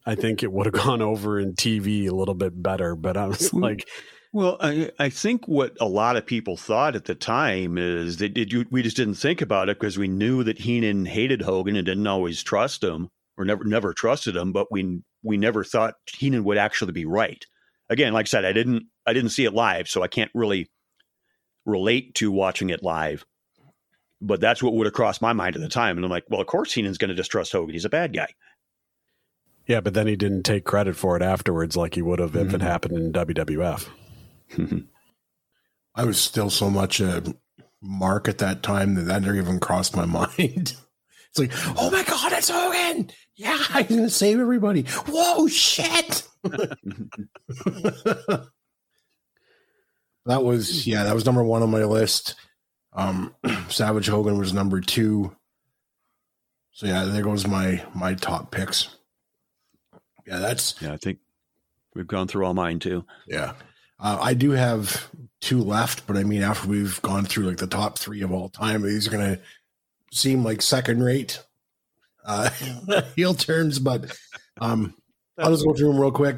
I think it would have gone over in TV a little bit better but I was like well, I, I think what a lot of people thought at the time is that it, we just didn't think about it because we knew that Heenan hated Hogan and didn't always trust him or never never trusted him, but we we never thought Heenan would actually be right. Again, like I said, I didn't I didn't see it live, so I can't really relate to watching it live. But that's what would have crossed my mind at the time. And I'm like, well, of course Heenan's going to distrust Hogan. He's a bad guy. Yeah, but then he didn't take credit for it afterwards like he would have mm-hmm. if it mm-hmm. happened in WWF. I was still so much a mark at that time that that never even crossed my mind. It's like, oh my god, it's Hogan! Yeah, I'm gonna save everybody. Whoa, shit! That was yeah, that was number one on my list. Um, Savage Hogan was number two. So yeah, there goes my my top picks. Yeah, that's yeah. I think we've gone through all mine too. Yeah, uh, I do have two left, but I mean, after we've gone through like the top three of all time, these are going to seem like second rate uh, heel turns. But um, I'll just go through them real quick.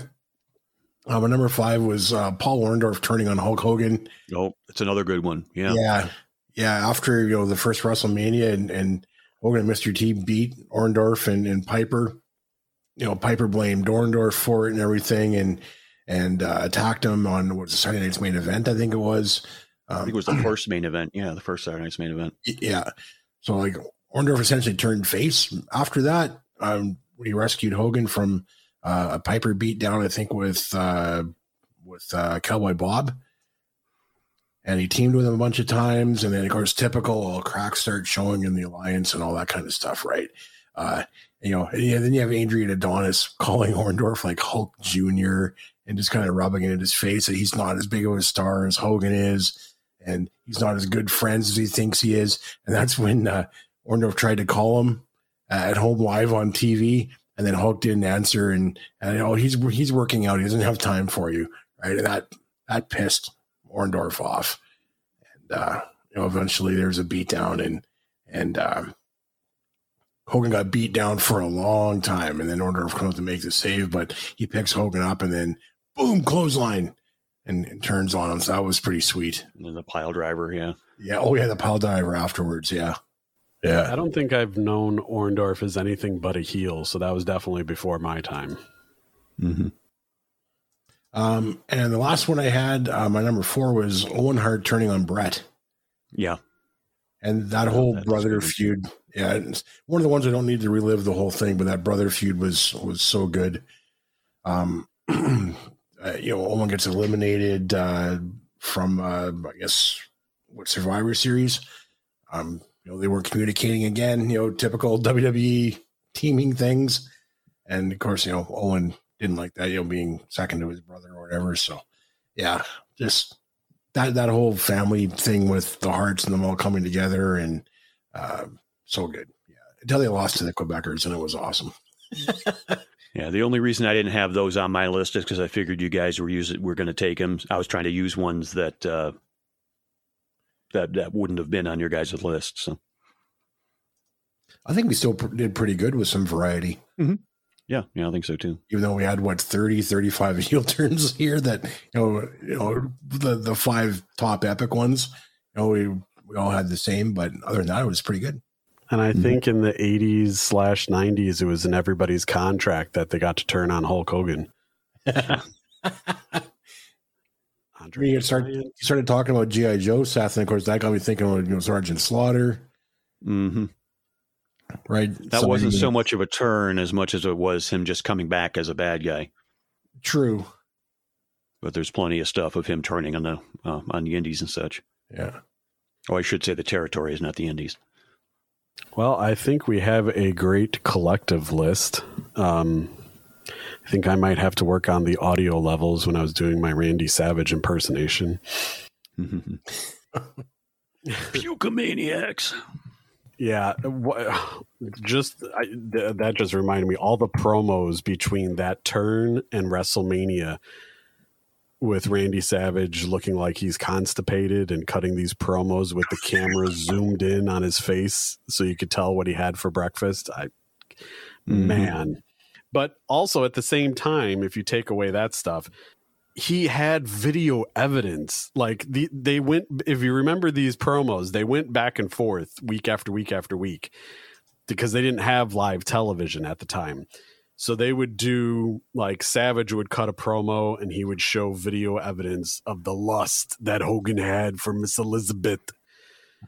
Uh, my number five was uh, Paul Orndorff turning on Hulk Hogan. Oh, it's another good one. Yeah, yeah, yeah. After you know the first WrestleMania and, and Hogan and Mr. T beat Orndorff and, and Piper, you know Piper blamed Orndorff for it and everything, and and uh, attacked him on what was Saturday night's main event. I think it was. Um, I think it was the first main event. Yeah, the first Saturday night's main event. Yeah. So like Orndorff essentially turned face after that. Um, he rescued Hogan from uh, a Piper beat down, I think, with uh, with uh, Cowboy Bob, and he teamed with him a bunch of times. And then, of course, typical all cracks start showing in the alliance and all that kind of stuff, right? Uh, you know, and then you have Adrian Adonis calling Orndorff like Hulk Junior and just kind of rubbing it in his face that he's not as big of a star as Hogan is, and he's not as good friends as he thinks he is. And that's when uh, Orndorff tried to call him uh, at home live on TV, and then Hulk didn't answer, and, and oh, he's he's working out. He doesn't have time for you, right? And that that pissed Orndorff off, and uh, you know, eventually there's a beatdown, and and um, Hogan got beat down for a long time, and then Orndorff comes to make the save, but he picks Hogan up, and then boom, clothesline, and, and turns on him. So that was pretty sweet. And then the pile driver, yeah, yeah. Oh yeah, the pile driver afterwards, yeah, yeah. I don't think I've known Orndorff as anything but a heel, so that was definitely before my time. Mm-hmm. Um, and the last one I had, uh, my number four was Owen Hart turning on Bret. Yeah. And that whole that brother feud, yeah, one of the ones I don't need to relive the whole thing, but that brother feud was was so good. Um, uh, you know, Owen gets eliminated uh, from, uh, I guess, what Survivor Series. Um, know, they weren't communicating again. You know, typical WWE teaming things, and of course, you know, Owen didn't like that. You know, being second to his brother or whatever. So, yeah, just that that whole family thing with the hearts and them all coming together and uh, so good. Yeah, until they lost to the Quebecers, and it was awesome. yeah, the only reason I didn't have those on my list is because I figured you guys were using were going to take them. I was trying to use ones that uh, that that wouldn't have been on your guys' list. So I think we still pr- did pretty good with some variety. Mm-hmm. Yeah, yeah, I think so too. Even though we had what 30, 35 heel turns here that you know, you know the the five top epic ones, you know, we we all had the same, but other than that, it was pretty good. And I mm-hmm. think in the 80s slash 90s, it was in everybody's contract that they got to turn on Hulk Hogan. Andre you started, you started talking about GI Joe, Seth, and of course that got me thinking of you know Sergeant Slaughter. Mm-hmm. Right. That wasn't so much of a turn as much as it was him just coming back as a bad guy. True. But there's plenty of stuff of him turning on the uh, on the Indies and such. Yeah. Oh, I should say the territory is not the Indies. Well, I think we have a great collective list. Um, I think I might have to work on the audio levels when I was doing my Randy Savage impersonation. Pukemaniacs. Yeah, just I, that just reminded me all the promos between that turn and WrestleMania with Randy Savage looking like he's constipated and cutting these promos with the camera zoomed in on his face so you could tell what he had for breakfast. I mm-hmm. man. But also at the same time, if you take away that stuff, he had video evidence. Like the they went if you remember these promos, they went back and forth week after week after week because they didn't have live television at the time. So they would do like Savage would cut a promo and he would show video evidence of the lust that Hogan had for Miss Elizabeth.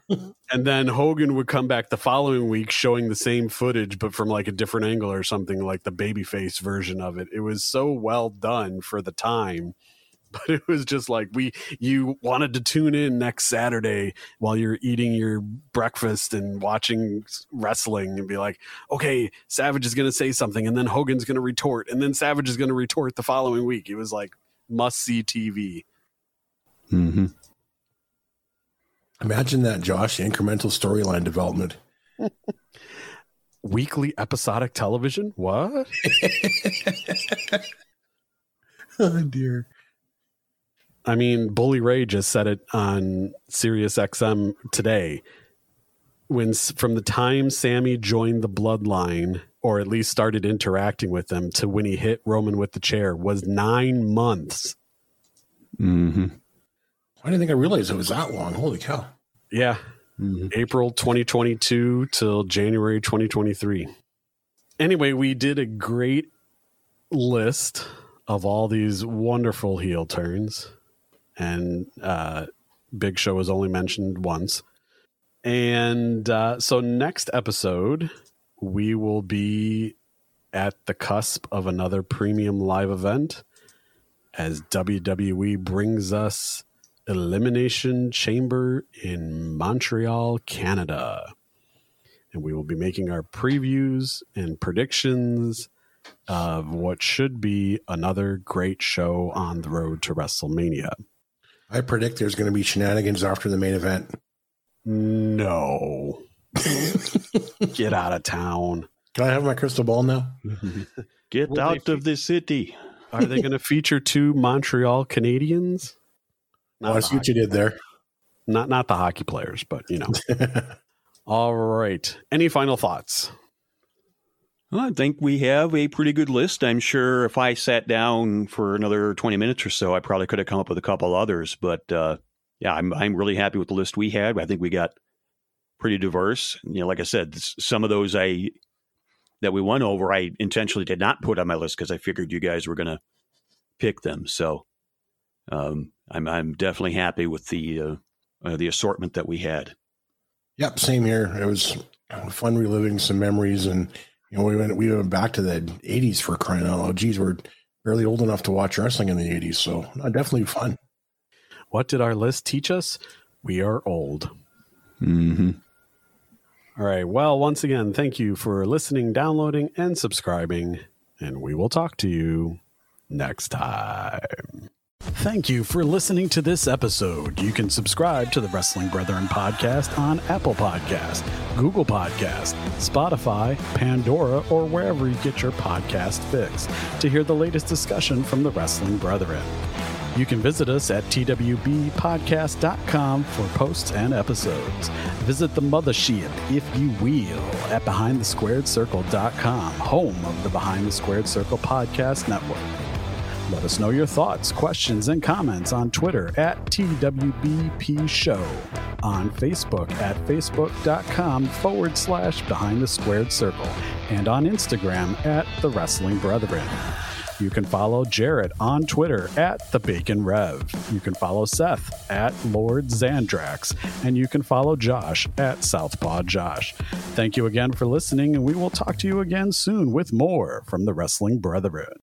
And then Hogan would come back the following week showing the same footage, but from like a different angle or something like the babyface version of it. It was so well done for the time but it was just like we you wanted to tune in next Saturday while you're eating your breakfast and watching wrestling and be like, okay, Savage is going to say something and then Hogan's going to retort and then Savage is going to retort the following week. It was like must see TV. Mm-hmm. Imagine that, Josh, incremental storyline development. Weekly episodic television? What? oh dear. I mean, Bully Ray just said it on Sirius XM today. When from the time Sami joined the bloodline, or at least started interacting with them, to when he hit Roman with the chair, was nine months. Mm-hmm. I didn't think I realized it was that long. Holy cow! Yeah, mm-hmm. April 2022 till January 2023. Anyway, we did a great list of all these wonderful heel turns and uh, Big Show was only mentioned once. And uh, so, next episode, we will be at the cusp of another premium live event as WWE brings us Elimination Chamber in Montreal, Canada. And we will be making our previews and predictions of what should be another great show on the road to WrestleMania. I predict there's going to be shenanigans after the main event. No. Get out of town. Can I have my crystal ball now? Get Will out of the city. Are they going to feature two Montreal Canadiens? Not I see what you did there. Not not the hockey players, but you know. All right. Any final thoughts? Well, I think we have a pretty good list. I'm sure if I sat down for another 20 minutes or so, I probably could have come up with a couple others. But uh, yeah, I'm I'm really happy with the list we had. I think we got pretty diverse. You know, like I said, some of those I that we went over, I intentionally did not put on my list because I figured you guys were going to pick them. So um, I'm I'm definitely happy with the uh, uh, the assortment that we had. Yep, same here. It was fun reliving some memories and you know, we went we went back to the '80s for crying out loud. Geez, we're barely old enough to watch wrestling in the '80s, so uh, definitely fun. What did our list teach us? We are old. Mm-hmm. All right. Well, once again, thank you for listening, downloading, and subscribing, and we will talk to you next time. Thank you for listening to this episode. You can subscribe to the Wrestling Brethren podcast on Apple Podcast, Google Podcast, Spotify, Pandora, or wherever you get your podcast fix to hear the latest discussion from the Wrestling Brethren. You can visit us at twbpodcast.com for posts and episodes. Visit the mothership, if you will, at behindthesquaredcircle.com, home of the Behind the Squared Circle podcast network. Let us know your thoughts, questions, and comments on Twitter at TWBP Show, on Facebook at facebook.com forward slash behind the squared circle, and on Instagram at the Wrestling Brethren. You can follow Jarret on Twitter at the Bacon Rev. You can follow Seth at Lord Zandrax, and you can follow Josh at Southpaw Josh. Thank you again for listening, and we will talk to you again soon with more from the Wrestling Brethren.